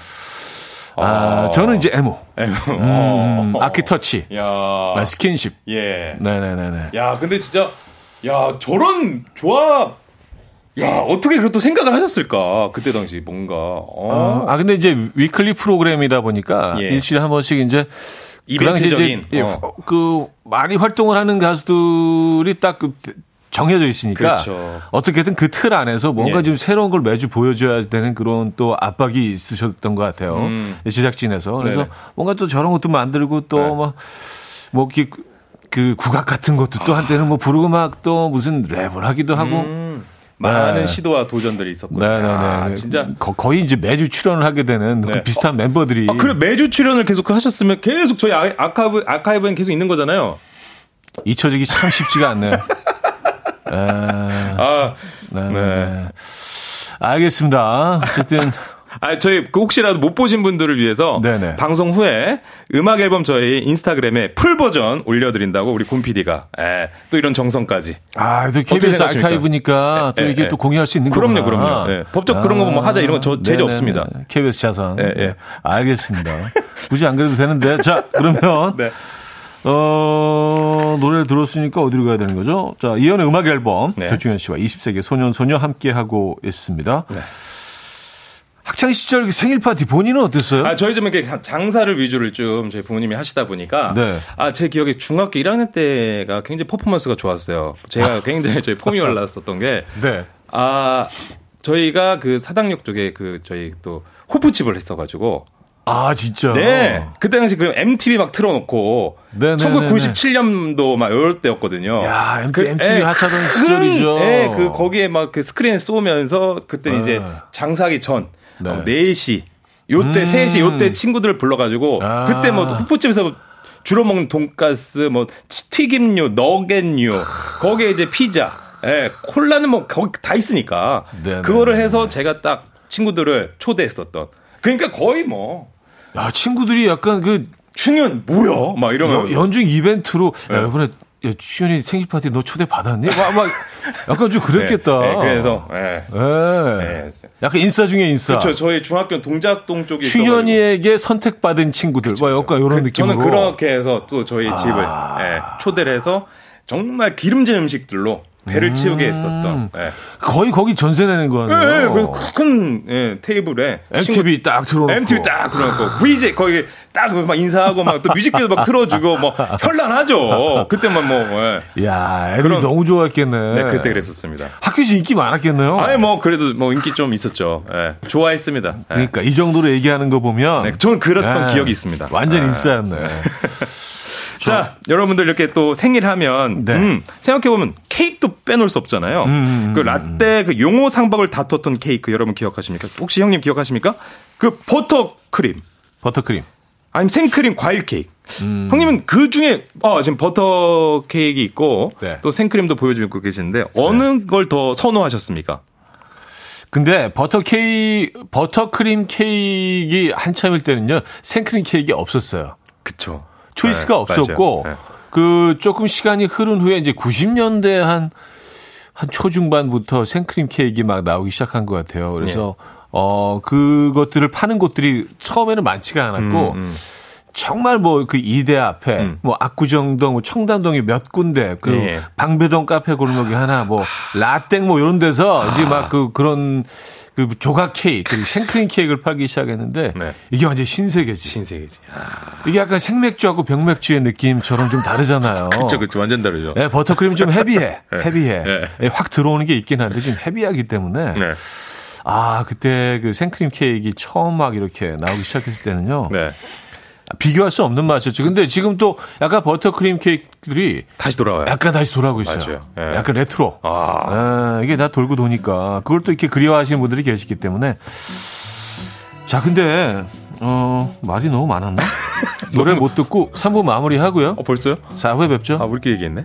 아, 저는 이제 애무, 에휴, 음, 어. 악기 터치, 야. 아, 스킨십. 예. 네네네네. 야, 근데 진짜, 야, 저런 조합, 야, 어떻게 또 생각을 하셨을까? 그때 당시 뭔가, 어. 아, 근데 이제 위클리 프로그램이다 보니까 예. 일주일에 한 번씩 이제 그 당시 이제 예, 어. 그 많이 활동을 하는 가수들이 딱 그 정해져 있으니까 그렇죠. 어떻게든 그 틀 안에서 뭔가 예. 좀 새로운 걸 매주 보여줘야 되는 그런 또 압박이 있으셨던 것 같아요. 음. 제작진에서 그래서 네네. 뭔가 또 저런 것도 만들고 네. 또막뭐 그, 그 국악 같은 것도 또 한때는 뭐 부르고 막 또 무슨 랩을 하기도 하고 음, 많은 네. 시도와 도전들이 있었군요. 네네네. 아, 진짜. 거, 거의 이제 매주 출연을 하게 되는 그 네. 비슷한 멤버들이. 아, 그래, 매주 출연을 계속 하셨으면 계속 저희 아- 아카이브, 아카이브엔 계속 있는 거잖아요. 잊혀지기 참 쉽지가 않네요. 에, 아, 네, 네, 네. 네. 알겠습니다. 어쨌든 아, 저희 그 혹시라도 못 보신 분들을 위해서 네네. 방송 후에 음악 앨범 저희 인스타그램에 풀 버전 올려드린다고 우리 곰 PD가 예, 또 이런 정성까지. 아, 또 KBS? 아카이브니까 또 예, 이게 예. 또 공유할 수 있는 그럼요, 거구나. 그럼요. 예. 법적 그런 거뭐 하자 이런 거 저 제재. 없습니다. KBS 자산. 예, 예. 네. 알겠습니다. 굳이 안 그래도 되는데. 자, 그러면 네. 어, 노래를 들었으니까 어디로 가야 되는 거죠? 자, 이연의 음악 앨범 네. 조충현 씨와 20세기 소년 소녀 함께 하고 있습니다. 네. 학창 시절 그 생일 파티 본인은 어땠어요? 아, 저희 좀 이렇게 장사를 위주를 좀 저희 부모님이 하시다 보니까 네. 아, 제 기억에 중학교 1학년 때가 굉장히 퍼포먼스가 좋았어요. 제가 굉장히 저희 폼이 올랐었던 게 네. 아, 저희가 그 사당역 쪽에 그 저희 또 호프집을 했어가지고 아, 진짜. 네. 그때 당시 그 MTV 막 틀어놓고 네네네네. 1997년도 막 이럴 때였거든요. 야, MTV, 그, MTV 예, 핫하던 큰, 시절이죠. 예, 그 거기에 막 그 스크린 쏘면서 그때 이제 장사하기 전 네. 어, 4시 요때 음. 3시 요때 친구들을 불러가지고 아. 그때 뭐 호프집에서 주로 먹는 돈가스 뭐 튀김류 너겟류 거기에 이제 피자 예, 콜라는 뭐 거기 다 있으니까 네네. 그거를 해서 제가 딱 친구들을 초대했었던 그러니까 거의 뭐 야, 친구들이 약간 그 충현 뭐야? 막 이러면 연, 중 이벤트로 네. 야, 이번에 야, 주현이 생일 파티 너 초대 받았니? 막, 막 약간 좀 그랬겠다. 네, 네, 그래서 예. 예. 네. 약간 인싸 중에 인싸. 그렇죠. 저희 중학교 동작동 쪽에 충현이에게 선택받은 친구들. 뭐 약간 이런 그, 느낌으로. 아. 저는 그렇게 해서 또 저희 집을 예, 초대를 해서 정말 기름진 음식들로 배를 채우게 했었던. 예. 거의 거기 전세 내는 거 예, 아니에요? 예, 그큰 예, 테이블에 MTV 딱 틀어놓고. MTV 딱 틀어놓고 VJ 거기 딱 막 인사하고 막 또 뮤직비디오 막 틀어주고 뭐 현란하죠. 그때만 뭐 예. 야, 애들이 그런- 너무 좋아했겠네. 네 그때 그랬었습니다. 학교에서 인기 많았겠네요. 아니 뭐 그래도 뭐 인기 좀 있었죠. 예. 좋아했습니다. 예. 그러니까 이 정도로 얘기하는 거 보면. 네, 저는 그랬던 예, 기억이 있습니다. 완전 예. 인싸였네. 자, 여러분들 이렇게 또 생일하면 네. 음, 생각해 보면 케이크도 빼놓을 수 없잖아요. 음, 그 라떼 그 용호 상박을 다퉜던 케이크 여러분 기억하십니까? 혹시 형님 기억하십니까? 그 버터 크림 버터 크림. 아니면 생크림 과일 케이크. 음. 형님은 그 중에 어 지금 버터 케이크 있고 네. 또 생크림도 보여주고 계시는데 어느 걸더 선호하셨습니까? 근데 버터 케이 버터 크림 케이크 한참일 때는요 생크림 케이크 없었어요. 그쵸. 초이스가 네, 없었고. 네. 그 조금 시간이 흐른 후에 이제 90년대 한 한 초중반부터 생크림 케이크 막 나오기 시작한 것 같아요. 그래서 예. 어 그것들을 파는 곳들이 처음에는 많지가 않았고 음, 음. 정말 뭐 그 이대 앞에 음. 뭐 압구정동, 뭐 청담동이 몇 군데 그 예. 방배동 카페 골목이 하나 뭐 라땡 뭐 이런 데서 이제 막 그 그런 그 조각 케이크, 그 생크림 케이크를 팔기 시작했는데 네. 이게 완전 신세계지. 신세계지. 아, 이게 약간 생맥주하고 병맥주의 느낌처럼 좀 다르잖아요. 그쵸, 그쵸. 완전 다르죠. 네, 버터크림 좀 헤비해. 헤비해. 네. 예, 확 들어오는 게 있긴 한데 좀 헤비하기 때문에 네. 아, 그때 그 생크림 케이크 처음 막 이렇게 나오기 시작했을 때는요. 네. 비교할 수 없는 맛이었죠. 근데 지금 또 약간 버터크림 케이크들이 다시 돌아와요. 약간 다시 돌아오고 있어요. 맞아요. 예. 약간 레트로. 아. 아, 이게 다 돌고 도니까 그걸 또 이렇게 그리워하시는 분들이 계시기 때문에 자, 근데 어, 말이 너무 많았나? 노래 못 듣고 3부 마무리하고요. 어, 벌써요? 4부에 뵙죠. 아, 우리끼리 얘기했네?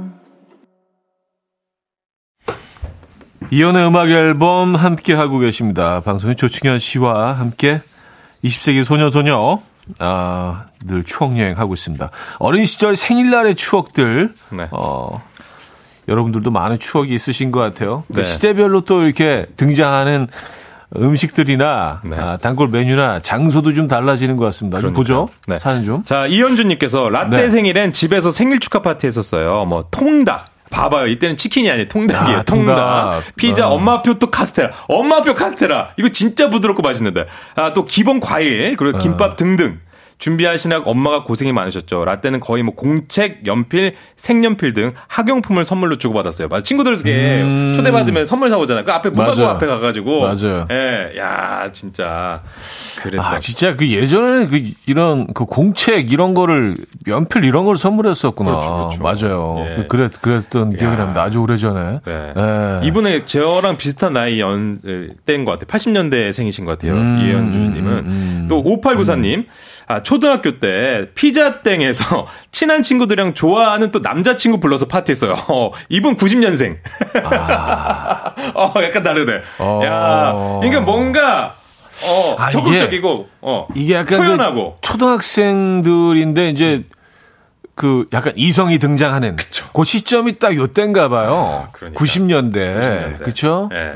이연의 음악 앨범 함께 하고 계십니다. 방송인 조충현 씨와 함께 20세기 소녀 소녀 아, 늘 추억 여행 하고 있습니다. 어린 시절 생일날의 추억들 네. 어, 여러분들도 많은 추억이 있으신 것 같아요. 그 네. 시대별로 또 이렇게 등장하는 음식들이나 네. 아, 단골 메뉴나 장소도 좀 달라지는 것 같습니다. 좀 보죠. 네. 사연 좀. 자, 이현주님께서 라떼 네. 생일엔 집에서 생일 축하 파티 했었어요. 뭐, 통닭. 봐봐요. 이때는 치킨이 아니에요. 통닭이에요. 아, 통닭. 통닭. 피자, 어. 엄마표 또 카스테라. 엄마표 카스테라. 이거 진짜 부드럽고 맛있는데. 아, 또 기본 과일, 그리고 어. 김밥 등등. 준비하시느라 엄마가 고생이 많으셨죠. 라떼는 거의 뭐 공책, 연필, 색연필 등 학용품을 선물로 주고받았어요. 맞아. 친구들에게 초대받으면 선물 사오잖아요. 그 앞에 문방구 음. 앞에 가가지고. 맞아요. 예, 야, 진짜. 그랬다. 아, 진짜 그 예전에는 그 이런 그 공책 이런 거를 연필 이런 걸 선물했었구나. 그렇죠, 그렇죠. 맞아요. 예. 그 그랬 그랬던 기억이 야. 납니다. 아주 오래 전에. 네. 예. 이분의 저랑 비슷한 나이 연 때인 것 같아요. 80년대 생이신 것 같아요. 음, 이현주님은 음, 음, 또 5894님, 아 초등학교 때 피자땡에서 친한 친구들이랑 좋아하는 또 남자친구 불러서 파티했어요. 어, 이분 90년생. 어, 약간 다르네. 아. 어. 야, 이게 뭔가 어, 아, 이게- 적극적이고 어, 이게 약간 표현하고 그 초등학생들인데 이제 그 약간 이성이 등장하는 그 시점이 딱 요때인가 봐요. 아, 그러니까. 90년대. 90년대. 그렇죠? 예.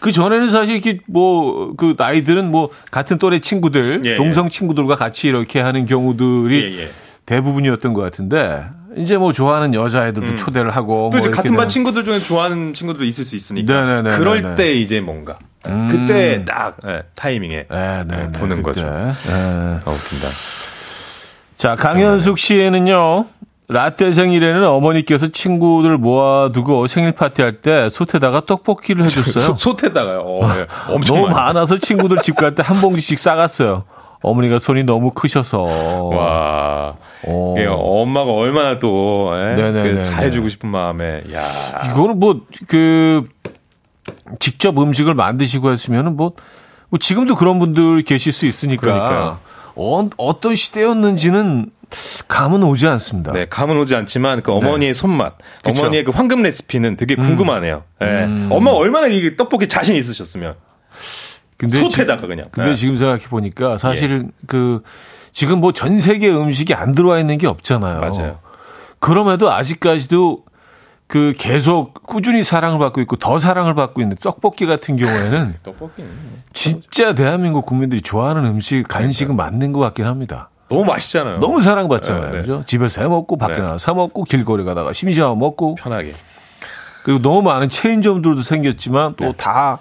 그 전에는 사실 이렇게 뭐 그 나이들은 뭐 같은 또래 친구들, 예, 예. 동성 친구들과 같이 이렇게 하는 경우들이 예, 예. 대부분이었던 것 같은데 이제 뭐 좋아하는 여자애들도 초대를 하고 음. 또뭐 이제 이렇게 같은 반 친구들 중에 좋아하는 친구도 있을 수 있으니까 네네네네네. 그럴 때 이제 뭔가 그때 딱 예, 타이밍에 네, 네, 네, 보는 그때. 거죠. 네. 아 웃긴다. 자, 강현숙 씨에는요, 라떼 생일에는 어머니께서 친구들 모아두고 생일 파티할 때 솥에다가 떡볶이를 해줬어요. 소, 솥에다가요. 어, 예. 엄청 너무 많이. 많아서 친구들 집 갈 때 한 봉지씩 싸갔어요. 어머니가 손이 너무 크셔서. 와. 어. 이게 엄마가 얼마나 또 예? 그 잘해주고 싶은 마음에 야. 이거는 뭐, 그, 직접 음식을 만드시고 했으면은 뭐, 뭐 지금도 그런 분들 계실 수 있으니까. 그러니까요. 어, 어떤 시대였는지는 감은 오지 않습니다. 네, 감은 오지 않지만 그 어머니의 손맛, 네. 그쵸. 음. 어머니의 그 황금 레시피는 되게 궁금하네요. 예. 엄마 얼마나 이 떡볶이 자신 있으셨으면 근데 지- 그냥. 근데 예. 지금 생각해 보니까 사실 그 지금 뭐 전 세계 음식이 안 들어와 있는 게 없잖아요. 맞아요. 그럼에도 아직까지도 그 계속 꾸준히 사랑을 받고 있고 더 사랑을 받고 있는 떡볶이 같은 경우에는 떡볶이는 진짜 대한민국 국민들이 좋아하는 음식 간식은 맞는 것 같긴 합니다. 너무 맛있잖아요. 너무 사랑받잖아요. 네, 네. 그죠? 집에서 해 먹고 밖에 네. 나가 사 먹고 길거리 가다가 심심하면 먹고 편하게. 그리고 너무 많은 체인점들도 생겼지만 또다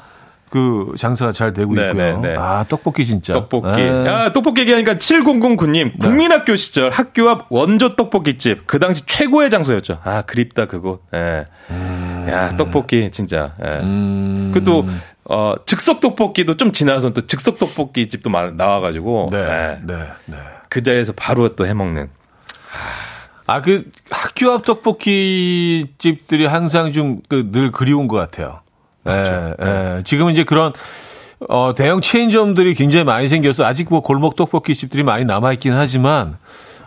그 장사가 잘 되고 네, 있고요. 네, 네. 아 떡볶이 진짜. 떡볶이. 아. 아, 떡볶이 얘기하니까 7009님. 국민학교 시절 학교 앞 원조 떡볶이집. 그 당시 최고의 장소였죠. 아, 그립다, 그곳. 예. 야, 떡볶이, 진짜. 예. 음. 그또 어, 즉석 떡볶이도 좀 지나서 또 즉석 떡볶이 집도 많- 나와가지고. 네, 네. 네, 네. 그 자리에서 바로 또 해먹는. 아, 그 학교 앞 떡볶이 집들이 항상 좀그늘 그리운 것 같아요. 예, 예. 지금은 이제 그런 어, 대형 체인점들이 굉장히 많이 생겨서 아직 뭐 골목 떡볶이 집들이 많이 남아있긴 하지만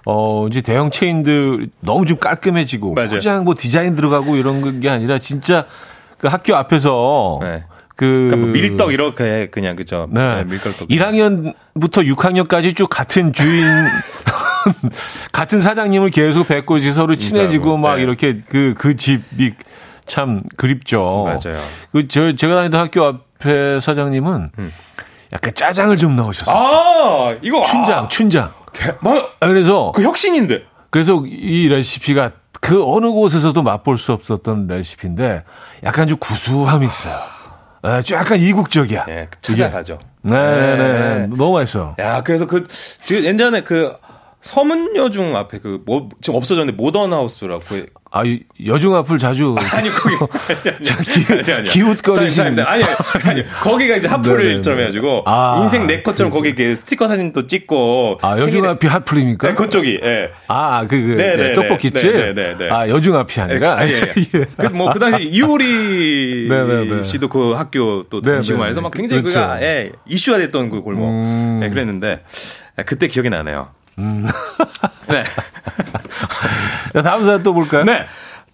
어, 이제 대형 체인들 너무 좀 깔끔해지고 맞아요. 포장 뭐 디자인 들어가고 이런 게 아니라 진짜 그 학교 앞에서 네. 그 그러니까 뭐 밀떡 이렇게 그냥 그죠. 네. 밀떡. 1학년부터 6학년까지 쭉 같은 주인, 같은 사장님을 계속 뵙고 이제 서로 친해지고 막 네. 이렇게 그, 그 집이 참 그립죠. 맞아요. 그, 저, 제가 다니던 학교 앞에 사장님은 약간 짜장을 좀 넣으셨어요. 아, 이거 춘장, 춘장. 아, 뭐, 아, 그래서, 그 혁신인데. 그래서 이 레시피가 그 어느 곳에서도 맛볼 수 없었던 레시피인데 약간 좀 구수함이 있어요. 예, 좀 약간 이국적이야. 예, 찾아가죠. 네, 네, 네. 너무 맛있어. 야, 그래서 그, 지금 예전에 그, 서문여중 앞에 그, 뭐, 지금 없어졌는데 모던하우스라고. 그- 아, 이- 여중 앞을 자주. 아니, 거기. 기웃거리시는. 아니, 아니, 아니, 거기가 이제 네네네. 하프를점 해가지고, 아. 인생 네 컷처럼 거기 이렇게 스티커 사진도 찍고. 아, 여중 앞이 핫플입니까? 네, 그쪽이, 예. 아, 그, 그, 네, 네, 네, 떡볶이집? 네, 네, 네, 네. 아, 여중 앞이 아니라? 아, 예, 예. 그, 뭐, 그 당시 이효리 네, 네, 네. 씨도 그 학교 또 네, 네, 말해서 네. 막 굉장히 그렇죠. 그가, 예, 이슈화 됐던 그 골목. 음. 예, 그랬는데, 예, 그때 기억이 나네요. 네. 자, 다음 사연 또 볼까요? 네.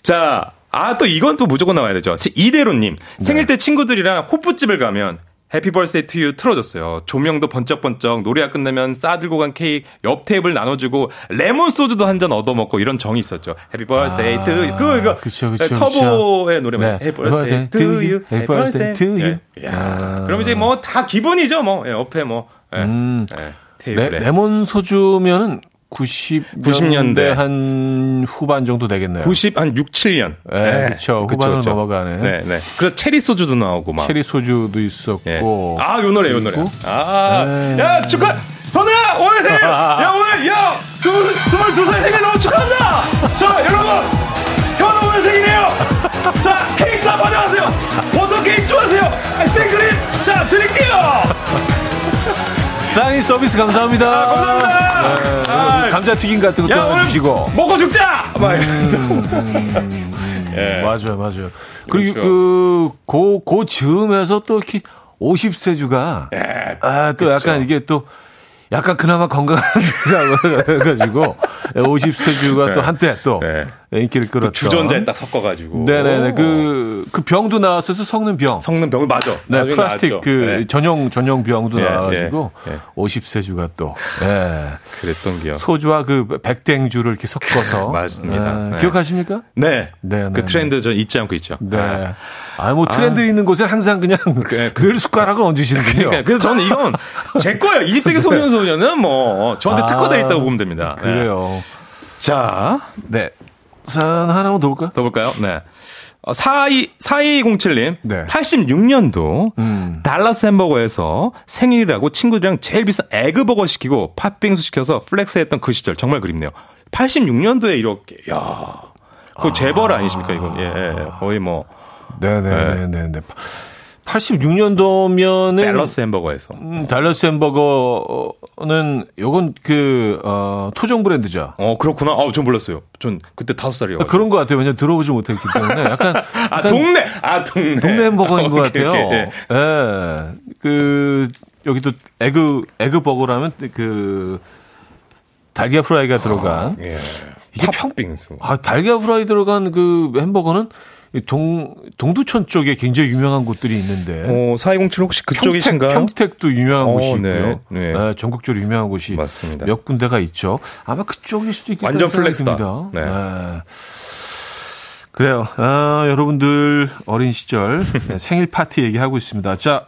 자, 아, 또 이건 또 무조건 나와야 되죠. 이대로님. 네. 생일 때 친구들이랑 호프집을 가면 happy birthday to you 틀어줬어요. 조명도 번쩍번쩍, 노래가 끝나면 싸들고 간 케이크, 옆 테이블 나눠주고, 레몬 소주도 한 잔 얻어먹고 이런 정이 있었죠. Happy birthday to you. 그, 이거. 아, 그쵸, 그쵸, 터보의 노래만. 네. Happy birthday to you. Happy birthday to you. 야, 아. 그럼 이제 뭐 다 기본이죠. 뭐, 예, 옆에 뭐. 예, 음. 예, 레, 테이블에. 레 몬 소주면은 90년대 90년대. 한 후반 정도 되겠네요. 90, 한 6, 7년. 네, 그쵸. 후반으로 넘어가네. 네, 네. 그래서 체리 소주도 나오고 막. 체리 소주도 예. 있었고. 아, 요 노래, 요 노래. 그리고? 아, 에이. 야, 축하! 현우야, 오늘 생일! 야, 오늘, 야, 스물, 스물두 살 생일 너무 축하한다! 자, 여러분! 현우 오늘 생일이에요! 자, 케이크 다 받아가세요! 버터 케이크 좋아하세요! 아, 생크림! 자, 드릴게요! 사인 서비스 감사합니다. 감사합니다! 네, 아, 감자튀김 같은 것도 야, 주시고. 먹고 죽자! 막 음. 예. 맞아요, 맞아요. 그리고 그렇죠. 그, 고, 고 즈음에서 또 이렇게 50세 주가, 예, 아, 또 그쵸. 약간 이게 또, 약간 그나마 건강하다고 해가지고, 50세 주가 또 네. 한때 또 네. 인기를 끌었죠. 주전자에 딱 섞어가지고. 네네네. 그, 그 병도 나왔어서 섞는 병. 섞는 병을 맞아. 네, 플라스틱 나왔죠. 그 네. 전용, 전용 병도 예, 나와가지고, 예, 예. 50세주가 또, 예. 그랬던 기억. 소주와 그 백땡주를 이렇게 섞어서. 맞습니다. 예. 네. 기억하십니까? 네. 네, 네, 그 트렌드 저 잊지 않고 있죠. 네. 아, 뭐 트렌드 있는 곳에 항상 그냥 그- 늘 숟가락을 얹으시는군요. 그러니까 그래서 저는 이건 제 거예요. 20세기 소년 소녀는 뭐 저한테 아, 특화되어 있다고 보면 됩니다. 네. 그래요. 자, 네. 사연 하나만 더 볼까요? 더 볼까요? 네. 어, 42, 4207님. 네. 86년도 음. 달라스 햄버거에서 생일이라고 친구들이랑 제일 비싼 에그버거 시키고 팥빙수 시켜서 flex 했던 그 시절 정말 그립네요. 86년도에 이렇게, 야 그 재벌 아니십니까, 이건? 예, 예, 예. 거의 뭐, 네네네네 네. 86년도면은 달러스 햄버거에서. 음, 달러스 햄버거는 요건 그 어, 토종 브랜드죠. 어, 그렇구나. 아, 전 몰랐어요. 전 그때 다섯 살이요. 그런 것 같아요. 왜냐면 들어보지 못했기 때문에 약간 아, 약간 동네! 아, 동네. 동네 햄버거인 것 오케이, 같아요. 오케이, 예. 예. 그 여기 또 에그 에그 버거라면 그 달걀 프라이가 들어간 예. 이게 팥빙수. 아, 달걀 프라이 들어간 그 햄버거는 이 동, 동두천 쪽에 굉장히 유명한 곳들이 있는데. 어, 4207 혹시 그쪽이신가요? 평택, 도 유명한 어, 곳이 네, 있고요. 네. 네, 전국적으로 유명한 곳이 맞습니다. 몇 군데가 있죠. 아마 그쪽일 수도 있겠다. 완전 flex다. 듭니다. 네. 그래요. 아, 여러분들 어린 시절 네, 생일 파티 얘기하고 있습니다. 자,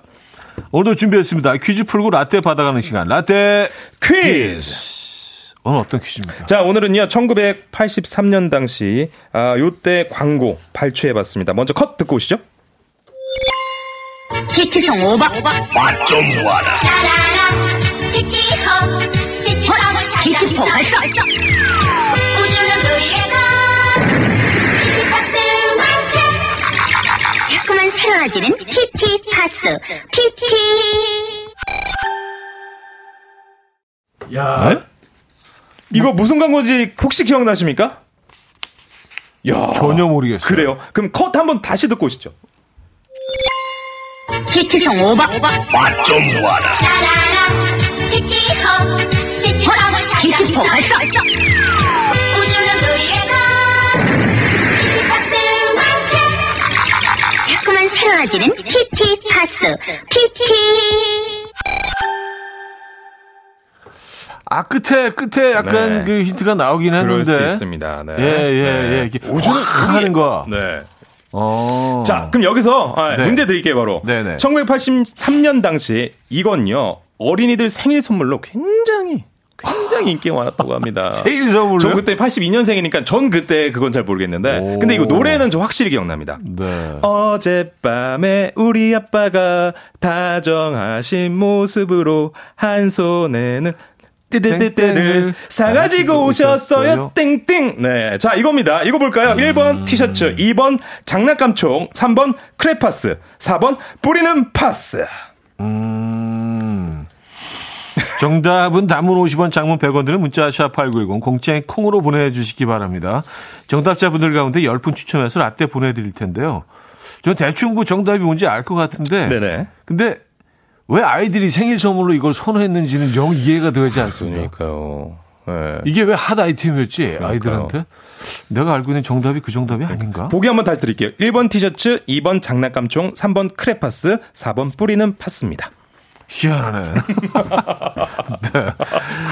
오늘도 준비했습니다. 퀴즈 풀고 라떼 받아가는 시간. 라떼 퀴즈! 오늘 어떤 퀴즈입니까? 자, 오늘은요, 1983년 당시, 아, 요때 광고 발췌해봤습니다. 먼저 컷 듣고 오시죠. 키키송 오박 맛좀 키키송을 키키송 발사 우주는 우리의 것 키키박스만큼 자꾸만 새로워지는 TT 파스. TT. 야, 네? 이거 무슨 광고인지 혹시 기억나십니까? 야, 전혀 모르겠어요. 그래요. 그럼 컷 한번 다시 듣고 오시죠. TT송 오바. 맛좀 봐라. TT송을 TT포 발사. 우주는 완성. 자꾸만 새로워지는 TT파스. TT. 아 끝에 끝에 약간 네. 그 힌트가 나오긴 그럴 했는데. 수 있습니다. 네. 예, 예, 네. 예. 우주는 하는 거. 네. 어. 자, 그럼 여기서 아, 네. 문제 드릴게요, 바로. 네네. 1983년 당시 이건요, 어린이들 생일 선물로 굉장히, 굉장히 인기가 많았다고 합니다. 생일 선물로요? 저 그때 82년생이니까 전 그때 그건 잘 모르겠는데. 오. 근데 이거 노래는 저 확실히 기억납니다. 네. 어젯밤에 우리 아빠가 다정하신 모습으로 한 손에는 띠띠띠띠를 사가지고 오셨어요. 땡땡. 네. 자, 이겁니다. 이거 볼까요? 1번 티셔츠, 2번 장난감총, 3번 크레파스, 4번 뿌리는 파스. 음. 정답은 단문 50원, 장문 100원 드는 문자 샵8910 공짜인 콩으로 보내주시기 바랍니다. 정답자분들 가운데 10분 추첨해서 라떼 보내드릴 텐데요. 전 대충 그 정답이 뭔지 알 것 같은데. 네네. 근데 왜 아이들이 생일 선물로 이걸 선호했는지는 영 이해가 되지 않습니다. 그러니까요. 네. 이게 왜 핫 아이템이었지 아이들한테? 내가 알고 있는 정답이 그 정답이 아닌가? 보기 한번 다시 드릴게요. 1번 티셔츠, 2번 장난감 총, 3번 크레파스, 4번 뿌리는 파스입니다. 희한하네. 네.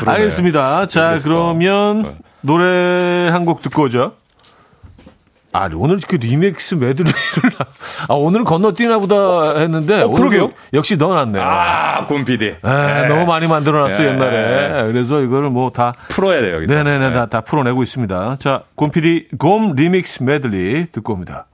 알겠습니다. 자? 그러면 네. 노래 한 곡 듣고 오죠. 아, 오늘 그 리믹스 메들리를 아, 오늘은 건너뛰나 보다 했는데 어, 그러게요. 역시 넣어놨네. 아, 곰 PD. 에, 너무 많이 만들어놨어 네. 옛날에. 그래서 이거를 뭐 다 풀어야 돼요, 여기서. 네네 네 다, 다 풀어내고 있습니다. 자, 곰피디 곰 리믹스 메들리 듣고 옵니다.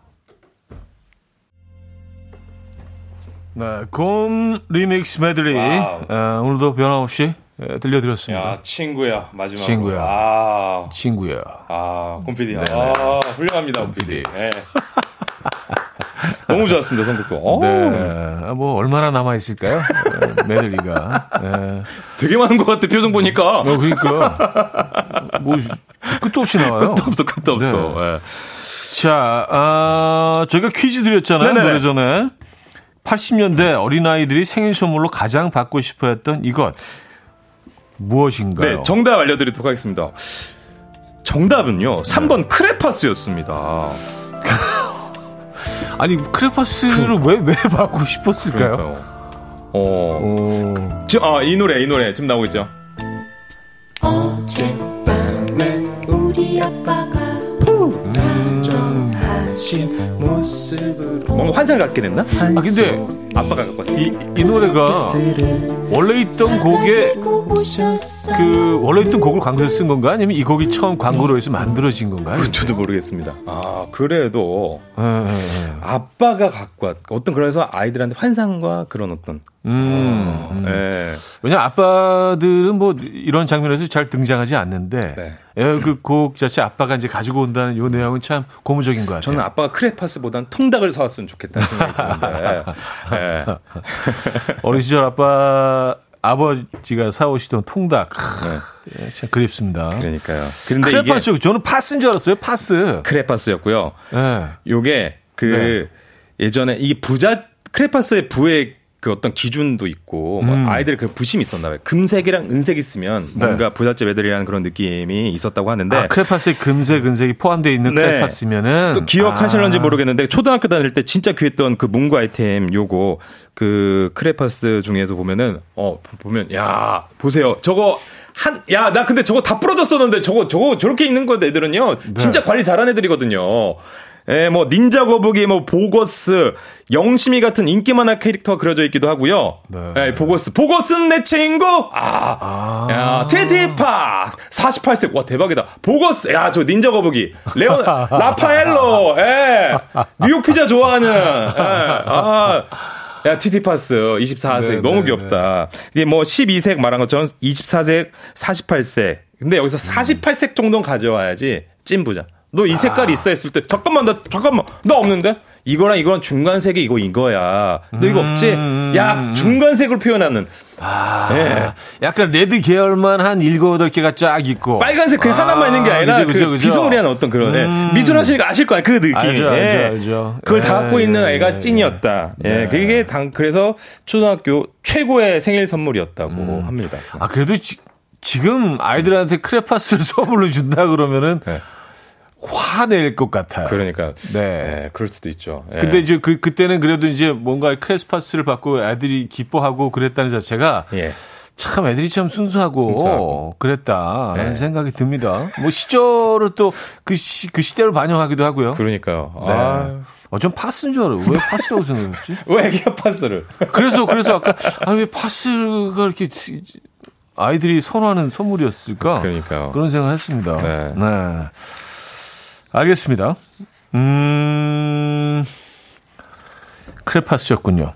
네, 곰 리믹스 메들리. 아, 오늘도 변함없이 예, 들려드렸습니다. 야, 친구야, 마지막으로. 친구야. 아, 친구야. 아, 곰PD. 네, 아, 훌륭합니다, 곰PD. 네. 너무 좋았습니다, 선곡도. 어, 네, 아, 뭐 얼마나 남아 있을까요? 예, 메들리가. 예. 되게 많은 것 같아, 표정 보니까. 어, 그러니까 뭐 끝도 없이 나와요. 끝도 없어, 끝도 없어. 네. 예. 자, 아, 저희가 퀴즈 드렸잖아요. 네네네. 노래 전에. 80년대 어린아이들이 생일 선물로 가장 받고 싶어 했던 이것. 무엇인가요? 네, 정답 알려드리도록 하겠습니다. 정답은요, 3번 크레파스였습니다. 아니, 크레파스를 왜, 왜 받고 싶었을까요? 그러니까요. 어, 오. 지금, 아, 이 노래, 이 노래 지금 나오고 있죠. 어젯 뭔가 환상 갖게 됐나? 아, 근데 아빠가 갖고 왔어요. 이, 이 노래가 원래 있던 곡에. 그, 원래 있던 곡을 광고에서 쓴 건가? 아니면 이 곡이 처음 광고로 해서 만들어진 건가 요? 저도 모르겠습니다. 아, 그래도 예, 예, 예. 아빠가 갖고 왔, 어떤 그래서 아이들한테 환상과 그런 어떤, 음, 음. 예. 왜냐 아빠들은 뭐 이런 장면에서 잘 등장하지 않는데 네. 예, 그곡 자체 아빠가 이제 가지고 온다는 요 내용은 참 고무적인 것 같아요. 저는 아빠가 크레파스보단 통닭을 사왔으면 좋겠다는 생각이 드는데, 예. 어린 시절 아빠 아버지가 사오시던 통닭 예, 참 그립습니다. 네. 그러니까요. 이게 크레파스 저는 파스인 줄 알았어요. 파스. 크레파스였고요. 예. 요게 그 예전에 이 부자 크레파스의 부의 그 어떤 기준도 있고 뭐 음. 아이들 그 부심이 있었나 봐요. 금색이랑 은색 있으면 네. 뭔가 부잣집 애들이라는 그런 느낌이 있었다고 하는데 아, 크레파스에 금색, 은색이 포함되어 있는 네. 크레파스면은 또 기억하실런지 아, 모르겠는데 초등학교 다닐 때 진짜 귀했던 그 문구 아이템 요거 그 크레파스 중에서 보면은 어 보면 야 보세요 저거 한 야 나 근데 저거 다 부러졌었는데 저거 저거 저렇게 있는 거 애들은요 진짜 관리 잘한 애들이거든요. 예, 뭐 닌자 거북이, 뭐 보거스, 영심이 같은 인기 만화 캐릭터가 그려져 있기도 하고요. 네. 예, 보거스, 보거스는 내 친구. 아, 야, 테티파 48색 와 대박이다. 보거스, 야 저 닌자 거북이, 레오 라파엘로, 예, 뉴욕 피자 좋아하는, 예, 아. 야, 티티파스 24색 네, 너무 네, 귀엽다. 이게 뭐 12색 말한 것처럼 24색, 48색. 근데 여기서 48색 정도는 가져와야지 찐 부자. 너 이 색깔이 있어 했을 때 잠깐만 나 잠깐만 나 없는데 이거랑 이거랑 중간색이 이거 이거야. 너 이거 없지? 음. 야, 중간색으로 표현하는. 아, 예. 약간 레드 계열만 한 일곱 여덟 개가 쫙 있고. 빨간색 그 아, 하나만 있는 게 아니라 그죠, 그죠, 그 그죠. 비스무리한 어떤 그런 예. 음. 미술하시니까 아실 거야 그 느낌. 알죠, 알죠, 예. 알죠. 그걸 다 예, 갖고 있는 예, 애가 예. 찐이었다. 예, 네. 그게 당 그래서 초등학교 최고의 생일 선물이었다고 합니다. 아, 그래도 지, 지금 아이들한테 크레파스를 선물로 준다 그러면은 네. 화낼 것 같아요. 그러니까 네. 예, 그럴 수도 있죠. 예. 근데 이제 그 그때는 그래도 이제 뭔가 크레스파스를 받고 애들이 기뻐하고 그랬다는 자체가 예. 참 애들이 참 순수하고, 순수하고. 그랬다라는 네. 생각이 듭니다. 뭐 시절을 또그 시, 그 시대를 반영하기도 하고요. 그러니까요. 네. 아, 어, 전 파스인 줄 알아요. 왜 파스라고 생각했지? 왜 애기가 파스를? 그래서, 그래서 아까, 아니, 왜 파스가 이렇게 아이들이 선호하는 선물이었을까? 그러니까요. 그런 생각을 했습니다. 네. 네. 알겠습니다. 음, 크레파스였군요.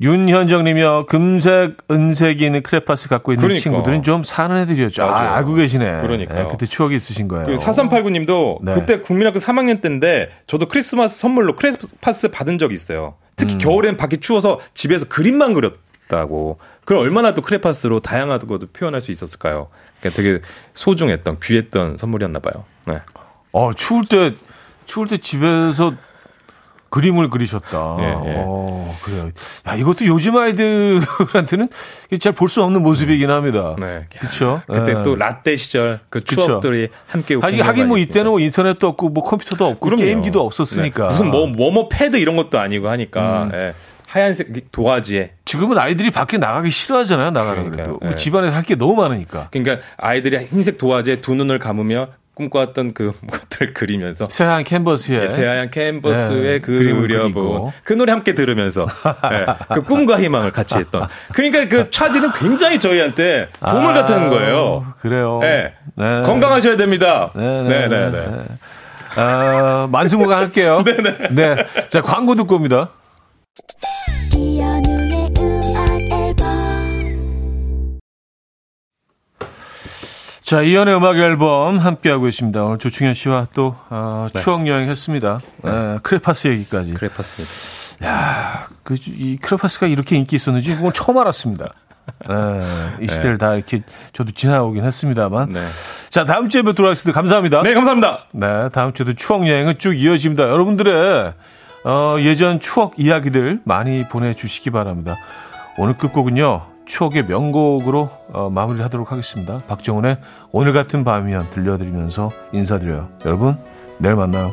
윤현정님이요. 금색, 은색이 있는 크레파스 갖고 있는 그러니까. 친구들은 좀 사는 애들이었죠. 아. 알고 계시네. 그러니까요. 네, 그때 추억이 있으신 거예요. 그 4389님도 네. 그때 국민학교 3학년 때인데 저도 크리스마스 선물로 크레파스 받은 적이 있어요. 음. 특히 겨울엔 밖이 추워서 집에서 그림만 그렸 다고. 그럼 얼마나 또 크레파스로 다양한 것도 표현할 수 있었을까요? 그러니까 되게 소중했던 귀했던 선물이었나 봐요. 네. 어, 추울 때, 추울 때 집에서 그림을 그리셨다. 예, 예. 어, 그래요. 야, 이것도 요즘 아이들한테는 잘 볼 수 없는 모습이긴 합니다. 네. 그쵸? 그때 예. 또 라떼 시절 그 그쵸. 추억들이 함께 하긴, 하긴 뭐 있습니다. 이때는 뭐 인터넷도 없고 뭐 컴퓨터도 없고 그럼요. 게임기도 없었으니까. 네. 무슨 뭐 뭐뭐 패드 이런 것도 아니고 하니까 음. 예. 하얀색 도화지에 지금은 아이들이 밖에 나가기 싫어하잖아요. 나가는 그러니까요. 그래도. 예. 집안에서 할 게 너무 많으니까. 그러니까 아이들이 흰색 도화지에 두 눈을 감으며 꿈꿔왔던 그 것들 그리면서 새하얀 캔버스에 예, 새하얀 캔버스에 예, 그 그림을 그려본. 그 노래 함께 들으면서 예, 그 꿈과 희망을 같이 했던 그러니까 그 차디는 굉장히 저희한테 보물 아, 같은 거예요. 그래요. 예. 네. 건강하셔야 됩니다. 네, 네, 네, 네, 네. 아, 만수무강 할게요. 네, 자, 광고 듣고 옵니다. 자, 이연의 음악 앨범 함께하고 있습니다. 오늘 조충현 씨와 또, 어, 추억 여행 했습니다. 네, 크레파스 얘기까지. 그래팠습니다. 야, 그, 이 크레파스가 이렇게 인기 있었는지 그건 처음 알았습니다. 네, 이 시대를 다 이렇게 저도 지나오긴 했습니다만. 네. 자, 다음 주에 뵙도록 하겠습니다. 감사합니다. 네, 감사합니다. 네, 다음 주에도 추억 여행은 쭉 이어집니다. 여러분들의 어, 예전 추억 이야기들 많이 보내주시기 바랍니다. 오늘 끝곡은요, 추억의 명곡으로 어, 마무리하도록 하겠습니다. 박정훈의 오늘 같은 밤이면 들려드리면서 인사드려요. 여러분, 내일 만나요.